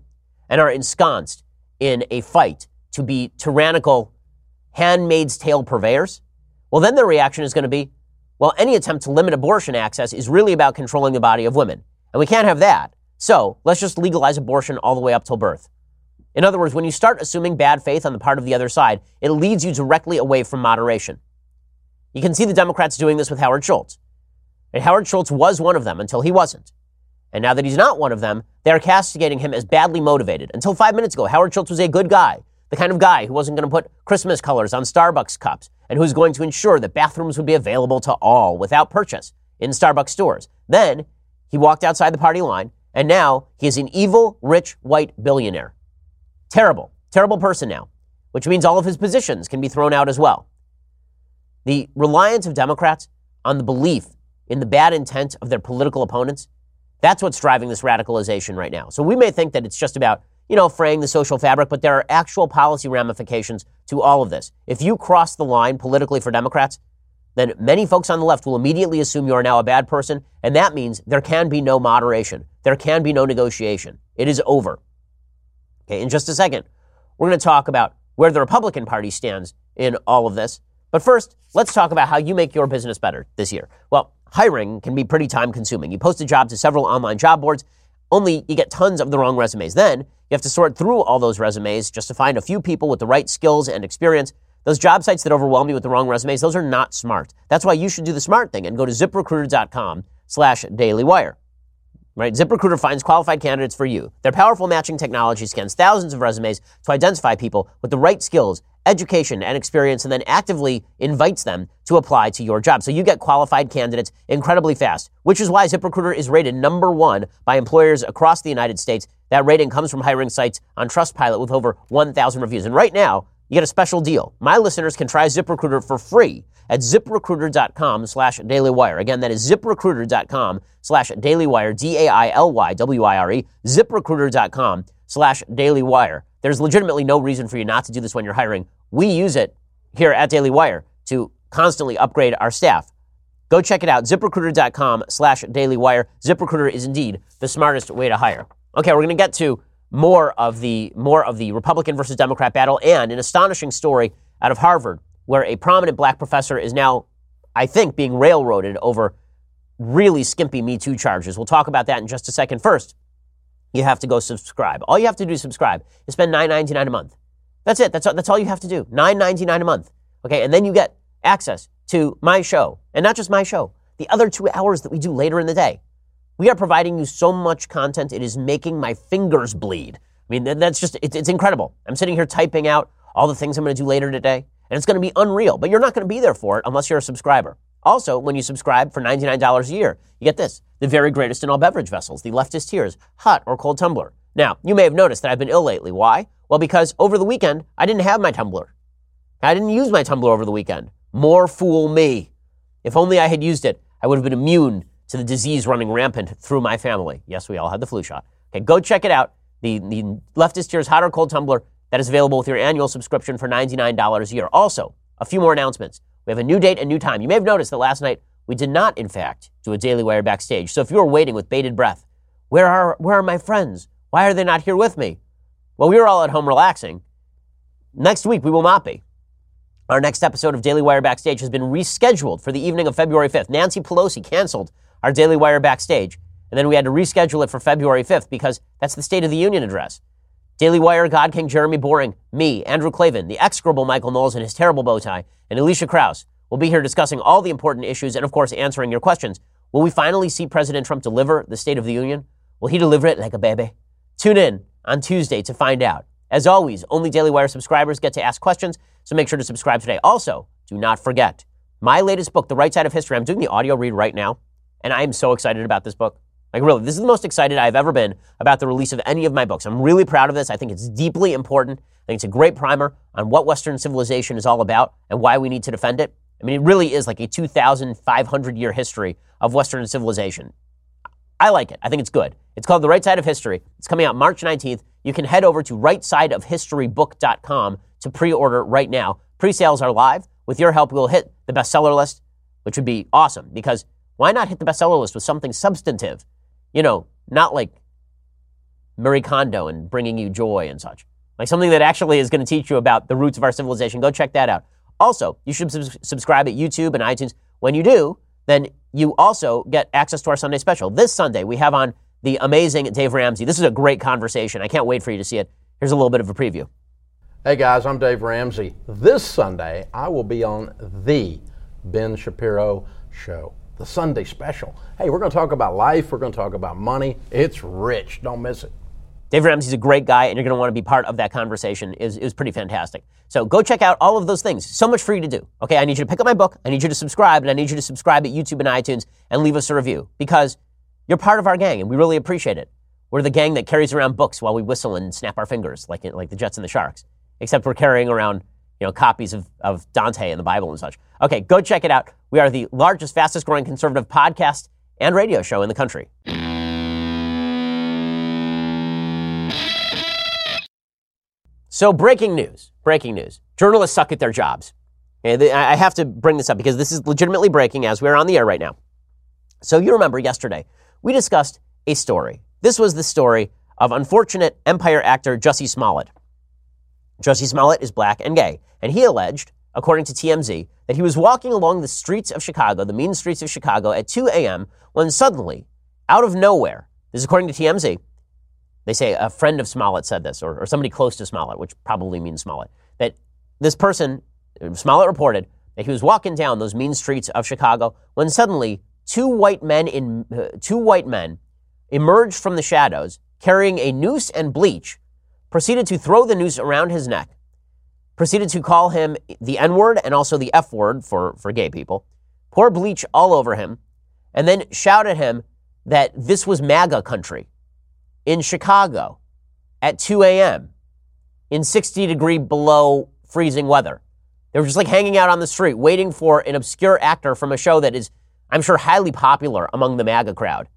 and are ensconced in a fight to be tyrannical handmaid's tale purveyors, well, then their reaction is going to be, well, any attempt to limit abortion access is really about controlling the body of women. And we can't have that. So let's just legalize abortion all the way up till birth. In other words, when you start assuming bad faith on the part of the other side, it leads you directly away from moderation. You can see the Democrats doing this with Howard Schultz. And Howard Schultz was one of them until he wasn't. And now that he's not one of them, they're castigating him as badly motivated. Until five minutes ago, Howard Schultz was a good guy, the kind of guy who wasn't going to put Christmas colors on Starbucks cups and who's going to ensure that bathrooms would be available to all without purchase in Starbucks stores. Then he walked outside the party line, and now he is an evil, rich, white billionaire. Terrible, terrible person now, which means all of his positions can be thrown out as well. The reliance of Democrats on the belief in the bad intent of their political opponents, that's what's driving this radicalization right now. So we may think that it's just about, you know, fraying the social fabric, but there are actual policy ramifications to all of this. If you cross the line politically for Democrats, then many folks on the left will immediately assume you are now a bad person, and that means there can be no moderation. There can be no negotiation. It is over. Okay, in just a second, we're going to talk about where the Republican Party stands in all of this. But first, let's talk about how you make your business better this year. Well, hiring can be pretty time consuming. You post a job to several online job boards, only you get tons of the wrong resumes. Then you have to sort through all those resumes just to find a few people with the right skills and experience. Those job sites that overwhelm you with the wrong resumes, those are not smart. That's why you should do the smart thing and go to ziprecruiter.com slash dailywire. Right? ZipRecruiter finds qualified candidates for you. Their powerful matching technology scans thousands of resumes to identify people with the right skills, education, and experience, and then actively invites them to apply to your job. So you get qualified candidates incredibly fast, which is why ZipRecruiter is rated number one by employers across the United States. That rating comes from hiring sites on Trustpilot with over 1,000 reviews. And right now, you get a special deal. My listeners can try ZipRecruiter for free at ziprecruiter.com slash dailywire. Again, that is ziprecruiter.com slash dailywire, D-A-I-L-Y-W-I-R-E, ziprecruiter.com slash dailywire. There's legitimately no reason for you not to do this when you're hiring. We use it here at Daily Wire to constantly upgrade our staff. Go check it out, ziprecruiter.com slash dailywire. ZipRecruiter is indeed the smartest way to hire. Okay, we're going to get to more of the more of the Republican versus Democrat battle and an astonishing story out of Harvard where a prominent black professor is now, I think, being railroaded over really skimpy Me Too charges. We'll talk about that in just a second. First, you have to go subscribe. All you have to do is subscribe. You spend $9.99 a month. That's it. That's all, that's all you have to do. $9.99 a month. Okay, and then you get access to my show, and not just my show, the other two hours that we do later in the day. We are providing you so much content, it is making my fingers bleed. I mean, that's just, it's, it's incredible. I'm sitting here typing out all the things I'm going to do later today, and it's going to be unreal, but you're not going to be there for it unless you're a subscriber. Also, when you subscribe for $99 a year, you get this the very greatest in all beverage vessels, the leftist tears, hot or cold tumbler. Now, you may have noticed that I've been ill lately. Why? Well, because over the weekend, I didn't have my tumbler. I didn't use my tumbler over the weekend. More fool me. If only I had used it, I would have been immune to the disease running rampant through my family. Yes, we all had the flu shot. Okay, go check it out. The, the leftist tears hot or cold tumbler that is available with your annual subscription for $99 a year. Also, a few more announcements. We have a new date and new time. You may have noticed that last night we did not, in fact, do a Daily Wire backstage. So if you are waiting with bated breath, where are, where are my friends? Why are they not here with me? Well, we were all at home relaxing. Next week, we will not be. Our next episode of Daily Wire Backstage has been rescheduled for the evening of February 5th. Nancy Pelosi canceled our Daily Wire Backstage, and then we had to reschedule it for February 5th because that's the State of the Union address. Daily Wire, God King Jeremy Boring, me, Andrew Klavan, the execrable Michael Knowles and his terrible bow tie, and Alicia Kraus will be here discussing all the important issues and, of course, answering your questions. Will we finally see President Trump deliver the State of the Union? Will he deliver it like a baby? Tune in on Tuesday to find out. As always, only Daily Wire subscribers get to ask questions, so make sure to subscribe today. Also, do not forget my latest book, The Right Side of History. I'm doing the audio read right now, and I am so excited about this book. Like, really, this is the most excited I've ever been about the release of any of my books. I'm really proud of this. I think it's deeply important. I think it's a great primer on what Western civilization is all about and why we need to defend it. I mean, it really is like a 2,500 year history of Western civilization. I like it. I think it's good. It's called The Right Side of History. It's coming out March 19th. You can head over to rightsideofhistorybook.com to pre order right now. Pre sales are live. With your help, we'll hit the bestseller list, which would be awesome because why not hit the bestseller list with something substantive? You know, not like Marie Kondo and bringing you joy and such. Like something that actually is going to teach you about the roots of our civilization. Go check that out. Also, you should sub- subscribe at YouTube and iTunes. When you do, then you also get access to our Sunday special. This Sunday, we have on the amazing Dave Ramsey. This is a great conversation. I can't wait for you to see it. Here's a little bit of a preview. Hey guys, I'm Dave Ramsey. This Sunday, I will be on the Ben Shapiro Show, the Sunday special. Hey, we're going to talk about life, we're going to talk about money. It's rich. Don't miss it. Dave Ramsey's a great guy, and you're going to want to be part of that conversation. It was pretty fantastic. So go check out all of those things. So much for you to do. Okay, I need you to pick up my book. I need you to subscribe, and I need you to subscribe at YouTube and iTunes and leave us a review because you're part of our gang, and we really appreciate it. We're the gang that carries around books while we whistle and snap our fingers, like like the Jets and the Sharks. Except we're carrying around, you know, copies of, of Dante and the Bible and such. Okay, go check it out. We are the largest, fastest growing conservative podcast and radio show in the country. So, breaking news. Breaking news. Journalists suck at their jobs. Okay, I have to bring this up because this is legitimately breaking as we're on the air right now. So, you remember yesterday, we discussed a story. This was the story of unfortunate Empire actor Jussie Smollett. Jussie Smollett is black and gay, and he alleged, according to TMZ, that he was walking along the streets of Chicago, the mean streets of Chicago, at 2 a.m. when suddenly, out of nowhere, this is according to TMZ, they say a friend of Smollett said this, or, or somebody close to Smollett, which probably means Smollett, that this person, Smollett reported, that he was walking down those mean streets of Chicago when suddenly two white men in uh, two white men emerged from the shadows carrying a noose and bleach, proceeded to throw the noose around his neck, proceeded to call him the N word and also the F word for, for gay people, pour bleach all over him, and then shout at him that this was MAGA country in Chicago at 2 a.m. in 60 degree below freezing weather. They were just like hanging out on the street waiting for an obscure actor from a show that is, I'm sure, highly popular among the MAGA crowd.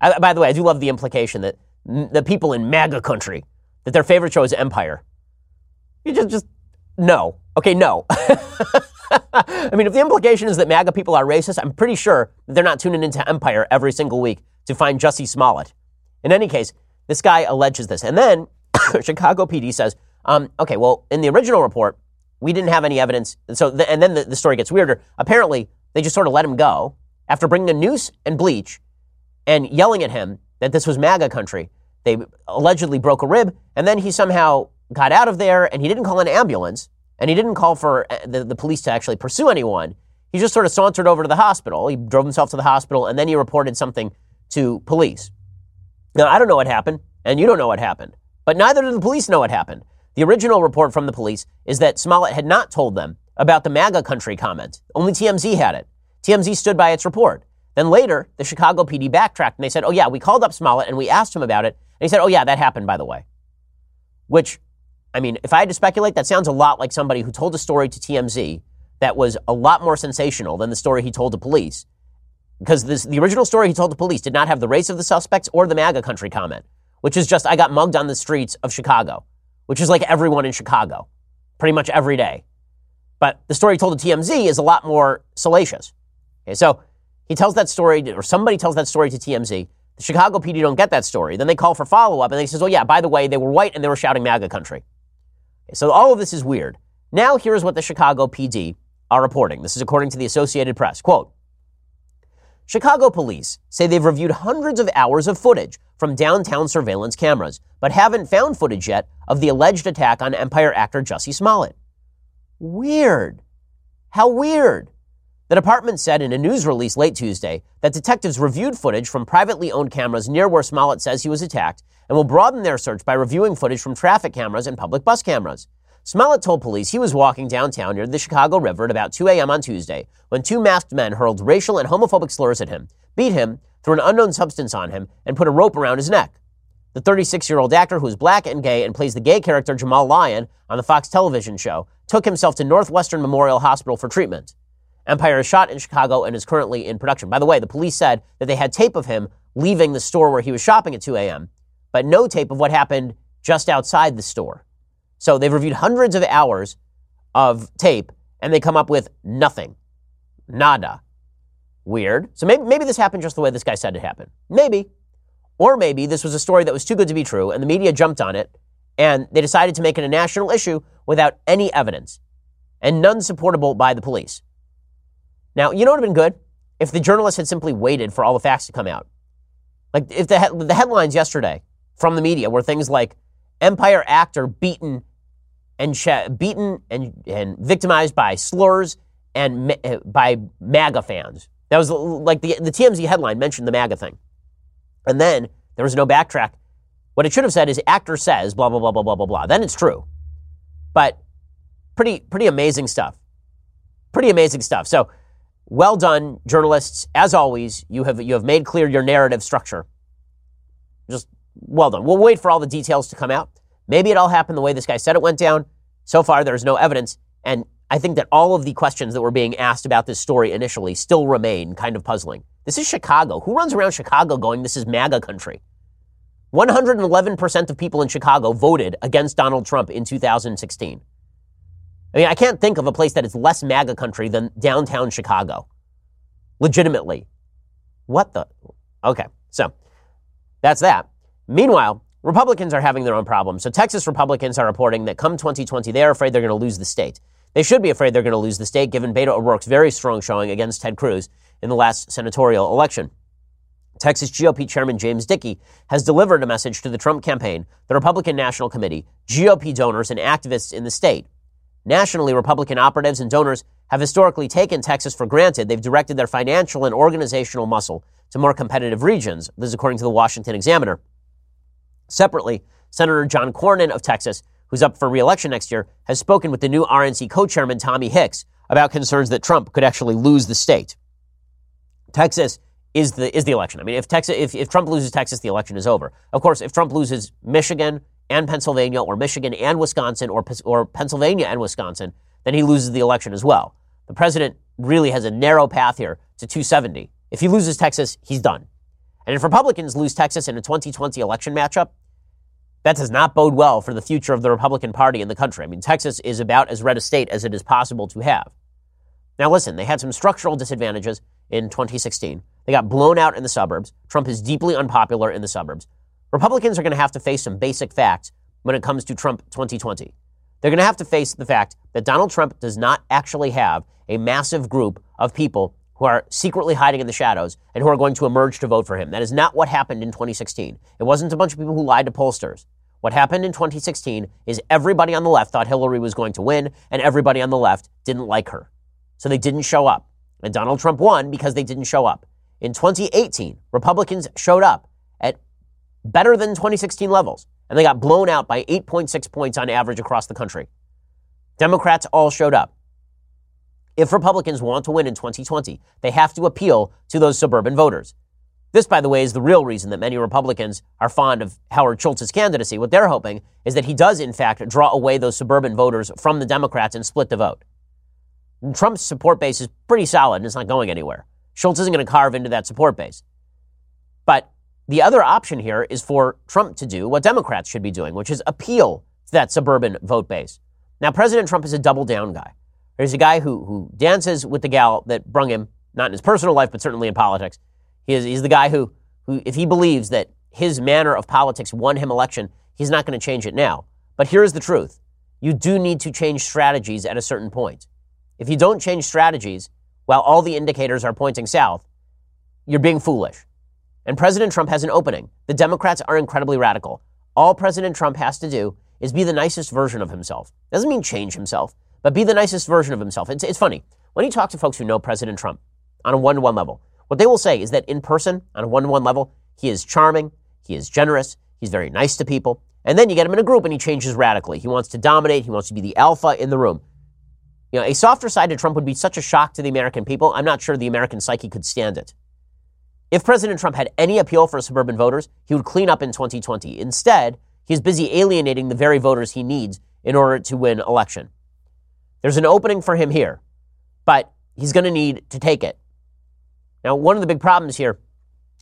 I, by the way, I do love the implication that the people in MAGA country, that their favorite show is Empire. You just, just, no. Okay, no. I mean, if the implication is that MAGA people are racist, I'm pretty sure they're not tuning into Empire every single week to find Jussie Smollett. In any case, this guy alleges this. And then Chicago PD says, um, okay, well, in the original report, we didn't have any evidence. And so, the, and then the, the story gets weirder. Apparently, they just sort of let him go after bringing a noose and bleach and yelling at him that this was MAGA country. They allegedly broke a rib, and then he somehow got out of there, and he didn't call an ambulance, and he didn't call for uh, the, the police to actually pursue anyone. He just sort of sauntered over to the hospital. He drove himself to the hospital, and then he reported something to police. Now, I don't know what happened, and you don't know what happened, but neither do the police know what happened. The original report from the police is that Smollett had not told them about the MAGA country comment. Only TMZ had it. TMZ stood by its report. Then later, the Chicago PD backtracked and they said, oh, yeah, we called up Smollett and we asked him about it. And he said, oh, yeah, that happened, by the way. Which, I mean, if I had to speculate, that sounds a lot like somebody who told a story to TMZ that was a lot more sensational than the story he told to police because this, the original story he told the police did not have the race of the suspects or the MAGA country comment, which is just, I got mugged on the streets of Chicago, which is like everyone in Chicago, pretty much every day. But the story told to TMZ is a lot more salacious. Okay, so he tells that story, or somebody tells that story to TMZ. Chicago PD don't get that story. Then they call for follow up, and they says, "Oh yeah, by the way, they were white and they were shouting MAGA country." So all of this is weird. Now here's what the Chicago PD are reporting. This is according to the Associated Press. Quote. Chicago police say they've reviewed hundreds of hours of footage from downtown surveillance cameras, but haven't found footage yet of the alleged attack on Empire actor Jussie Smollett. Weird. How weird. The department said in a news release late Tuesday that detectives reviewed footage from privately owned cameras near where Smollett says he was attacked and will broaden their search by reviewing footage from traffic cameras and public bus cameras. Smollett told police he was walking downtown near the Chicago River at about 2 a.m. on Tuesday when two masked men hurled racial and homophobic slurs at him, beat him, threw an unknown substance on him, and put a rope around his neck. The 36 year old actor, who is black and gay and plays the gay character Jamal Lyon on the Fox television show, took himself to Northwestern Memorial Hospital for treatment. Empire is shot in Chicago and is currently in production. By the way, the police said that they had tape of him leaving the store where he was shopping at 2 a.m., but no tape of what happened just outside the store. So they've reviewed hundreds of hours of tape and they come up with nothing. Nada. Weird. So maybe, maybe this happened just the way this guy said it happened. Maybe. Or maybe this was a story that was too good to be true and the media jumped on it and they decided to make it a national issue without any evidence and none supportable by the police. Now, you know what would have been good? If the journalists had simply waited for all the facts to come out. Like if the, he- the headlines yesterday from the media were things like Empire actor beaten and sh- beaten and, and victimized by slurs and ma- uh, by MAGA fans. That was like the, the TMZ headline mentioned the MAGA thing. And then there was no backtrack. What it should have said is actor says blah, blah, blah, blah, blah, blah, blah. Then it's true. But pretty, pretty amazing stuff. Pretty amazing stuff. So well done, journalists. As always, you have, you have made clear your narrative structure. Just well done. We'll wait for all the details to come out. Maybe it all happened the way this guy said it went down. So far, there's no evidence. And I think that all of the questions that were being asked about this story initially still remain kind of puzzling. This is Chicago. Who runs around Chicago going, this is MAGA country? 111% of people in Chicago voted against Donald Trump in 2016. I mean, I can't think of a place that is less MAGA country than downtown Chicago. Legitimately. What the? Okay, so that's that. Meanwhile, Republicans are having their own problems. So Texas Republicans are reporting that come 2020, they are afraid they're going to lose the state. They should be afraid they're going to lose the state given Beto O'Rourke's very strong showing against Ted Cruz in the last senatorial election. Texas GOP Chairman James Dickey has delivered a message to the Trump campaign, the Republican National Committee, GOP donors, and activists in the state. Nationally, Republican operatives and donors have historically taken Texas for granted. They've directed their financial and organizational muscle to more competitive regions. This is according to the Washington Examiner. Separately, Senator John Cornyn of Texas, who's up for reelection next year, has spoken with the new RNC co-chairman Tommy Hicks about concerns that Trump could actually lose the state. Texas is the is the election. I mean, if Texas if, if Trump loses Texas, the election is over. Of course, if Trump loses Michigan and Pennsylvania, or Michigan and Wisconsin, or or Pennsylvania and Wisconsin, then he loses the election as well. The president really has a narrow path here to 270. If he loses Texas, he's done. And if Republicans lose Texas in a 2020 election matchup, that does not bode well for the future of the Republican Party in the country. I mean, Texas is about as red a state as it is possible to have. Now, listen, they had some structural disadvantages in 2016. They got blown out in the suburbs. Trump is deeply unpopular in the suburbs. Republicans are going to have to face some basic facts when it comes to Trump 2020. They're going to have to face the fact that Donald Trump does not actually have a massive group of people who are secretly hiding in the shadows and who are going to emerge to vote for him. That is not what happened in 2016. It wasn't a bunch of people who lied to pollsters. What happened in 2016 is everybody on the left thought Hillary was going to win, and everybody on the left didn't like her. So they didn't show up. And Donald Trump won because they didn't show up. In 2018, Republicans showed up better than 2016 levels, and they got blown out by 8.6 points on average across the country. Democrats all showed up. If Republicans want to win in 2020, they have to appeal to those suburban voters. This, by the way, is the real reason that many Republicans are fond of Howard Schultz's candidacy. What they're hoping is that he does, in fact, draw away those suburban voters from the Democrats and split the vote. And Trump's support base is pretty solid and it's not going anywhere. Schultz isn't going to carve into that support base. But the other option here is for Trump to do what Democrats should be doing, which is appeal to that suburban vote base. Now, President Trump is a double down guy. There's a guy who, who dances with the gal that brung him, not in his personal life, but certainly in politics. He is, he's the guy who, who, if he believes that his manner of politics won him election, he's not going to change it now. But here's the truth you do need to change strategies at a certain point. If you don't change strategies while all the indicators are pointing south, you're being foolish. And President Trump has an opening. The Democrats are incredibly radical. All President Trump has to do is be the nicest version of himself. Doesn't mean change himself, but be the nicest version of himself. It's, it's funny. When you talk to folks who know President Trump on a one to one level, what they will say is that in person, on a one to one level, he is charming, he is generous, he's very nice to people. And then you get him in a group and he changes radically. He wants to dominate, he wants to be the alpha in the room. You know, a softer side to Trump would be such a shock to the American people. I'm not sure the American psyche could stand it. If President Trump had any appeal for suburban voters, he would clean up in 2020. Instead, he's busy alienating the very voters he needs in order to win election. There's an opening for him here, but he's going to need to take it. Now, one of the big problems here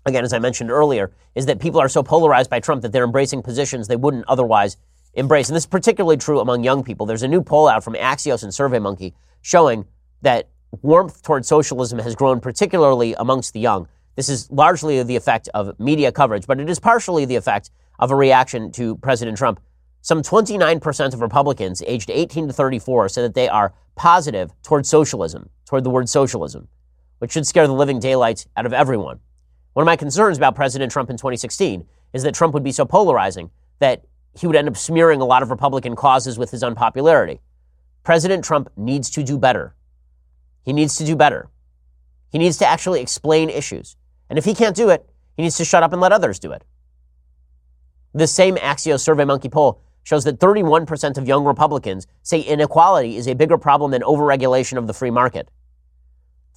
again, as I mentioned earlier, is that people are so polarized by Trump that they're embracing positions they wouldn't otherwise embrace. And this is particularly true among young people. There's a new poll out from Axios and SurveyMonkey showing that warmth toward socialism has grown particularly amongst the young. This is largely the effect of media coverage, but it is partially the effect of a reaction to President Trump. Some 29% of Republicans aged 18 to 34 said that they are positive toward socialism, toward the word socialism, which should scare the living daylights out of everyone. One of my concerns about President Trump in 2016 is that Trump would be so polarizing that he would end up smearing a lot of Republican causes with his unpopularity. President Trump needs to do better. He needs to do better. He needs to actually explain issues. And if he can't do it, he needs to shut up and let others do it. This same Axios SurveyMonkey poll shows that 31% of young Republicans say inequality is a bigger problem than overregulation of the free market.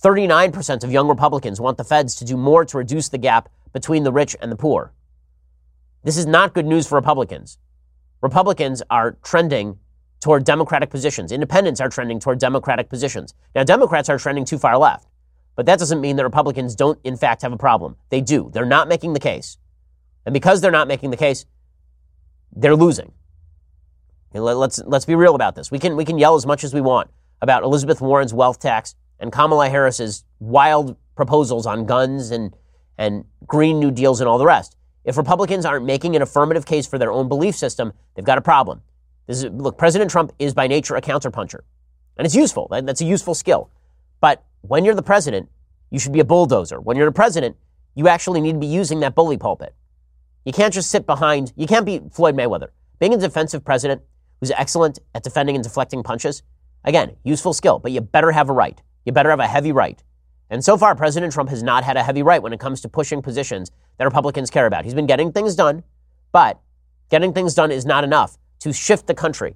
39% of young Republicans want the feds to do more to reduce the gap between the rich and the poor. This is not good news for Republicans. Republicans are trending toward Democratic positions. Independents are trending toward Democratic positions. Now, Democrats are trending too far left, but that doesn't mean that Republicans don't, in fact, have a problem. They do. They're not making the case. And because they're not making the case, they're losing. Let's, let's be real about this. We can, we can yell as much as we want about Elizabeth Warren's wealth tax and Kamala Harris's wild proposals on guns and, and Green New Deals and all the rest. If Republicans aren't making an affirmative case for their own belief system, they've got a problem. Is, look, President Trump is by nature a counterpuncher. And it's useful. That's a useful skill. But when you're the president, you should be a bulldozer. When you're the president, you actually need to be using that bully pulpit. You can't just sit behind, you can't be Floyd Mayweather. Being a defensive president who's excellent at defending and deflecting punches, again, useful skill, but you better have a right. You better have a heavy right. And so far, President Trump has not had a heavy right when it comes to pushing positions that Republicans care about. He's been getting things done, but getting things done is not enough to shift the country.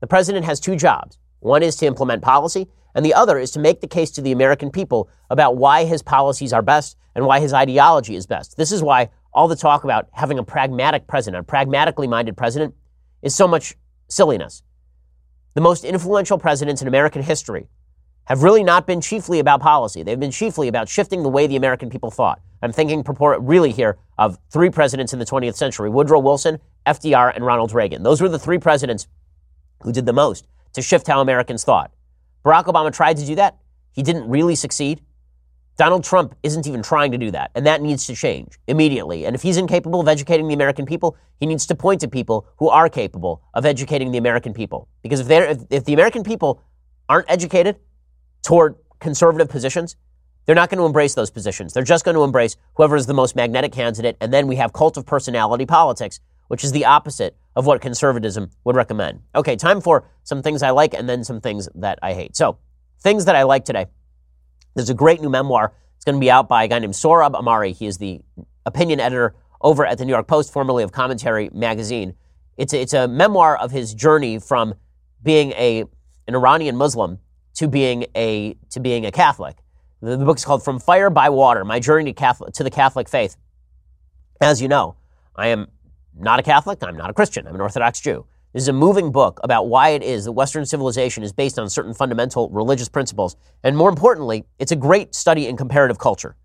The president has two jobs. One is to implement policy, and the other is to make the case to the American people about why his policies are best and why his ideology is best. This is why all the talk about having a pragmatic president, a pragmatically minded president, is so much silliness. The most influential presidents in American history have really not been chiefly about policy. They've been chiefly about shifting the way the American people thought. I'm thinking really here of three presidents in the 20th century Woodrow Wilson, FDR, and Ronald Reagan. Those were the three presidents who did the most to shift how Americans thought. Barack Obama tried to do that. He didn't really succeed. Donald Trump isn't even trying to do that, and that needs to change immediately. And if he's incapable of educating the American people, he needs to point to people who are capable of educating the American people. Because if, they're, if, if the American people aren't educated toward conservative positions, they're not going to embrace those positions. They're just going to embrace whoever is the most magnetic candidate, and then we have cult of personality politics, which is the opposite of what conservatism would recommend. Okay, time for some things I like and then some things that I hate. So, things that I like today. There's a great new memoir. It's going to be out by a guy named Sohrab Ahmari. He is the opinion editor over at the New York Post, formerly of Commentary Magazine. It's a, it's a memoir of his journey from being a an Iranian Muslim to being a to being a Catholic. The, the book is called From Fire by Water: My Journey to, Catholic, to the Catholic Faith. As you know, I am not a Catholic. I'm not a Christian. I'm an Orthodox Jew. This is a moving book about why it is that Western civilization is based on certain fundamental religious principles. And more importantly, it's a great study in comparative culture.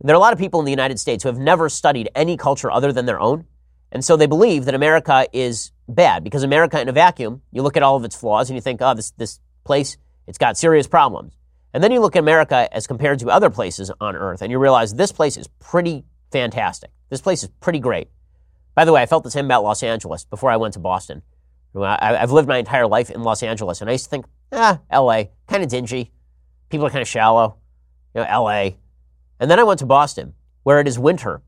There are a lot of people in the United States who have never studied any culture other than their own. And so they believe that America is bad because America in a vacuum, you look at all of its flaws and you think, oh, this, this place, it's got serious problems. And then you look at America as compared to other places on earth and you realize this place is pretty fantastic. This place is pretty great. By the way, I felt the same about Los Angeles before I went to Boston. I've lived my entire life in Los Angeles, and I used to think, ah, LA, kind of dingy. People are kind of shallow. You know, LA. And then I went to Boston, where it is winter,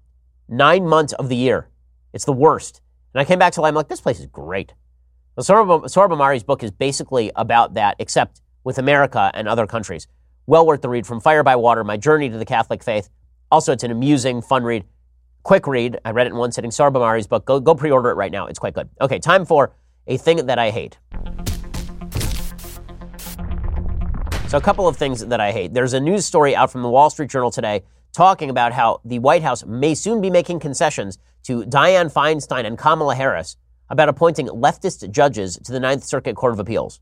nine months of the year. It's the worst. And I came back to LA, I'm like, this place is great. Well, Sohrab Ahmari's book is basically about that, except with America and other countries. Well worth the read. From Fire by Water, My Journey to the Catholic Faith. Also, it's an amusing, fun read. Quick read. I read it in one sitting. Sohrab Ahmari's book. Go, go pre order it right now. It's quite good. Okay, time for a thing that I hate. So, a couple of things that I hate. There's a news story out from the Wall Street Journal today talking about how the White House may soon be making concessions to Dianne Feinstein and Kamala Harris about appointing leftist judges to the Ninth Circuit Court of Appeals.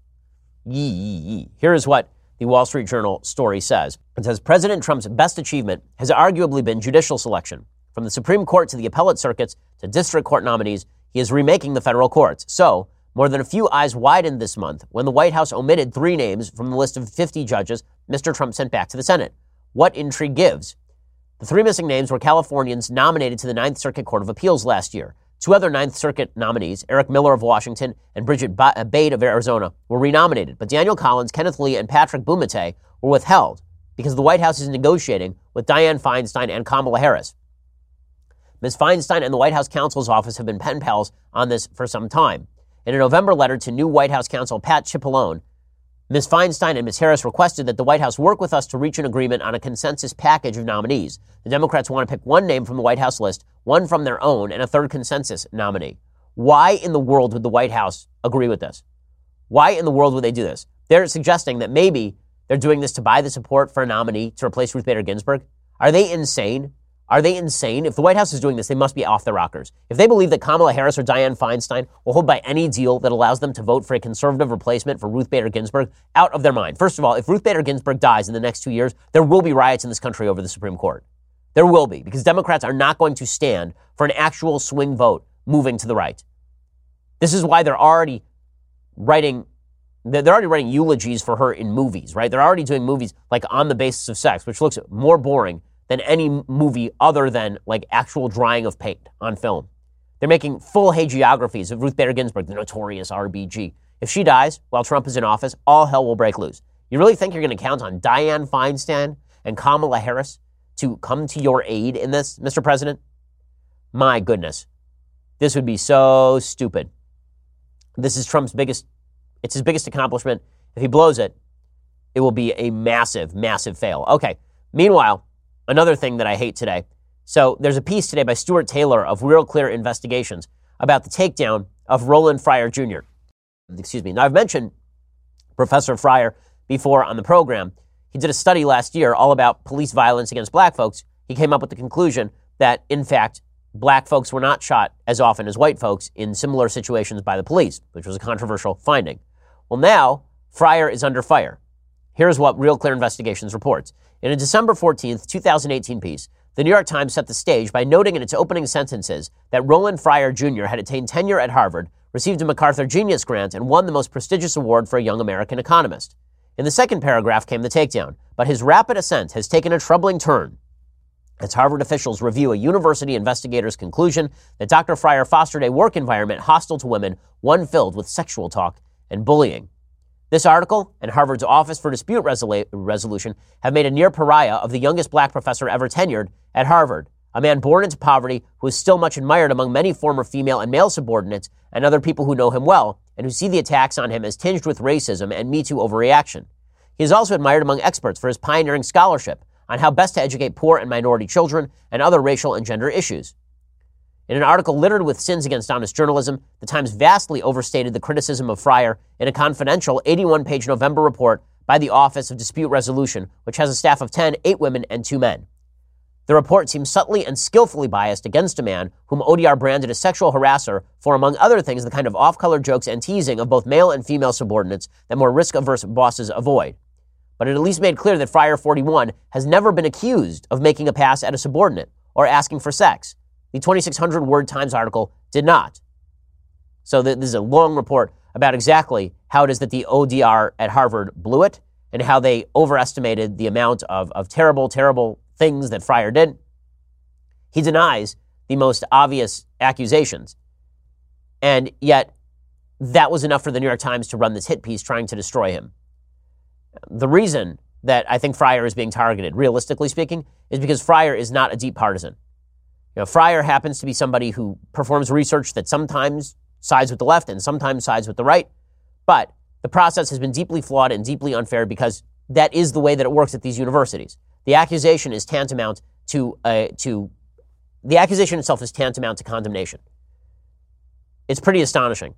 Yee, yee, yee. Here is what the Wall Street Journal story says. It says President Trump's best achievement has arguably been judicial selection. From the Supreme Court to the appellate circuits to district court nominees, he is remaking the federal courts. So, more than a few eyes widened this month when the White House omitted three names from the list of 50 judges Mr. Trump sent back to the Senate. What intrigue gives? The three missing names were Californians nominated to the Ninth Circuit Court of Appeals last year. Two other Ninth Circuit nominees, Eric Miller of Washington and Bridget ba- uh, Bade of Arizona, were renominated, but Daniel Collins, Kenneth Lee, and Patrick Bumatay were withheld because the White House is negotiating with Dianne Feinstein and Kamala Harris. Ms. Feinstein and the White House counsel's office have been pen pals on this for some time. In a November letter to new White House counsel Pat Cipollone, Ms. Feinstein and Ms. Harris requested that the White House work with us to reach an agreement on a consensus package of nominees. The Democrats want to pick one name from the White House list, one from their own, and a third consensus nominee. Why in the world would the White House agree with this? Why in the world would they do this? They're suggesting that maybe they're doing this to buy the support for a nominee to replace Ruth Bader Ginsburg. Are they insane? Are they insane? If the White House is doing this, they must be off their rockers. If they believe that Kamala Harris or Dianne Feinstein will hold by any deal that allows them to vote for a conservative replacement for Ruth Bader Ginsburg, out of their mind. First of all, if Ruth Bader Ginsburg dies in the next two years, there will be riots in this country over the Supreme Court. There will be, because Democrats are not going to stand for an actual swing vote moving to the right. This is why they're already writing they're already writing eulogies for her in movies, right? They're already doing movies like on the basis of sex, which looks more boring than any movie other than like actual drying of paint on film. They're making full hagiographies of Ruth Bader Ginsburg, the notorious RBG. If she dies while Trump is in office, all hell will break loose. You really think you're going to count on Dianne Feinstein and Kamala Harris to come to your aid in this, Mr. President? My goodness. This would be so stupid. This is Trump's biggest, it's his biggest accomplishment. If he blows it, it will be a massive, massive fail. Okay. Meanwhile, another thing that I hate today. So there's a piece today by Stuart Taylor of Real Clear Investigations about the takedown of Roland Fryer Jr. Excuse me. Now, I've mentioned Professor Fryer before on the program. He did a study last year all about police violence against black folks. He came up with the conclusion that, in fact, black folks were not shot as often as white folks in similar situations by the police, which was a controversial finding. Well, now Fryer is under fire. Here's what Real Clear Investigations reports. In a December 14th, 2018 piece, the New York Times set the stage by noting in its opening sentences that Roland Fryer Jr. had attained tenure at Harvard, received a MacArthur Genius Grant, and won the most prestigious award for a young American economist. In the second paragraph came the takedown, but his rapid ascent has taken a troubling turn as Harvard officials review a university investigator's conclusion that Dr. Fryer fostered a work environment hostile to women, one filled with sexual talk and bullying. This article and Harvard's Office for Dispute Resolu- Resolution have made a near pariah of the youngest black professor ever tenured at Harvard, a man born into poverty who is still much admired among many former female and male subordinates and other people who know him well and who see the attacks on him as tinged with racism and Me Too overreaction. He is also admired among experts for his pioneering scholarship on how best to educate poor and minority children and other racial and gender issues. In an article littered with sins against honest journalism, the Times vastly overstated the criticism of Fryer in a confidential 81 page November report by the Office of Dispute Resolution, which has a staff of 10, 8 women, and 2 men. The report seems subtly and skillfully biased against a man whom ODR branded as sexual harasser for, among other things, the kind of off color jokes and teasing of both male and female subordinates that more risk averse bosses avoid. But it at least made clear that Fryer 41 has never been accused of making a pass at a subordinate or asking for sex. The 2,600 word Times article did not. So this is a long report about exactly how it is that the ODR at Harvard blew it and how they overestimated the amount of, of terrible, terrible things that Fryer did. He denies the most obvious accusations. And yet, that was enough for the New York Times to run this hit piece trying to destroy him. The reason that I think Fryer is being targeted, realistically speaking, is because Fryer is not a deep partisan. You know, Fryer happens to be somebody who performs research that sometimes sides with the left and sometimes sides with the right, but the process has been deeply flawed and deeply unfair because that is the way that it works at these universities. The accusation is tantamount to uh, to the accusation itself is tantamount to condemnation. It's pretty astonishing.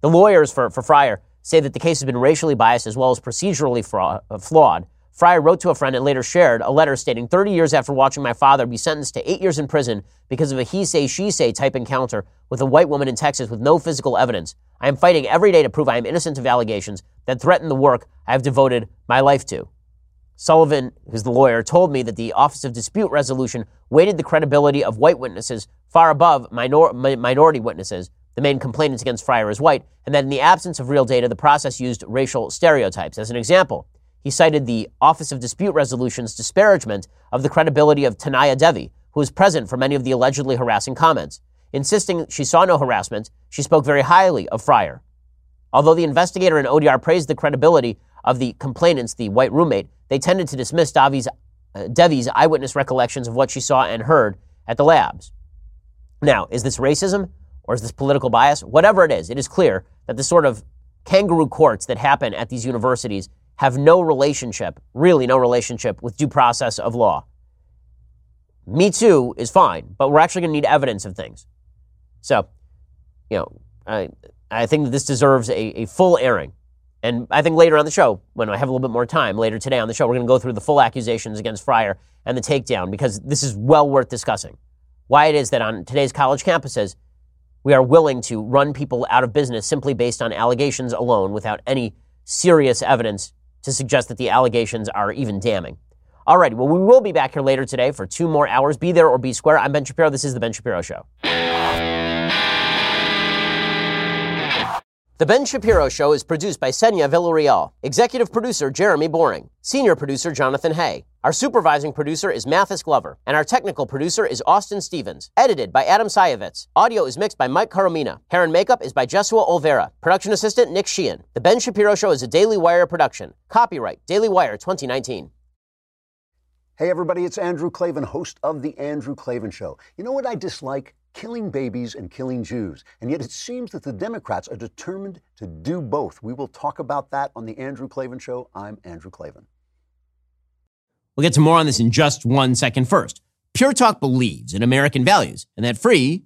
The lawyers for, for Fryer say that the case has been racially biased as well as procedurally fraud, uh, flawed. Fryer wrote to a friend and later shared a letter stating 30 years after watching my father be sentenced to eight years in prison because of a he say, she say type encounter with a white woman in Texas with no physical evidence, I am fighting every day to prove I am innocent of allegations that threaten the work I have devoted my life to. Sullivan, who's the lawyer, told me that the Office of Dispute Resolution weighted the credibility of white witnesses far above minor- minority witnesses, the main complainants against Fryer is white, and that in the absence of real data, the process used racial stereotypes. As an example, he cited the Office of Dispute Resolution's disparagement of the credibility of Tanaya Devi, who was present for many of the allegedly harassing comments. Insisting she saw no harassment, she spoke very highly of Fryer. Although the investigator and ODR praised the credibility of the complainants, the white roommate, they tended to dismiss Davi's, uh, Devi's eyewitness recollections of what she saw and heard at the labs. Now, is this racism or is this political bias? Whatever it is, it is clear that the sort of kangaroo courts that happen at these universities have no relationship, really no relationship, with due process of law. Me too is fine, but we're actually going to need evidence of things. So, you know, I, I think this deserves a, a full airing. And I think later on the show, when I have a little bit more time, later today on the show, we're going to go through the full accusations against Fryer and the takedown because this is well worth discussing. Why it is that on today's college campuses, we are willing to run people out of business simply based on allegations alone without any serious evidence to suggest that the allegations are even damning. All right, well, we will be back here later today for two more hours. Be there or be square. I'm Ben Shapiro. This is The Ben Shapiro Show. The Ben Shapiro Show is produced by Senya Villarreal, executive producer Jeremy Boring, senior producer Jonathan Hay. Our supervising producer is Mathis Glover, and our technical producer is Austin Stevens. Edited by Adam Sajevic. Audio is mixed by Mike Coromina. Hair and makeup is by Jesua Olvera. Production assistant Nick Sheehan. The Ben Shapiro Show is a Daily Wire production. Copyright Daily Wire 2019. Hey everybody, it's Andrew Klavan, host of The Andrew Klavan Show. You know what I dislike? Killing babies and killing Jews. And yet it seems that the Democrats are determined to do both. We will talk about that on The Andrew Klavan Show. I'm Andrew Klavan. We'll get to more on this in just one second first. Pure Talk believes in American values, and that free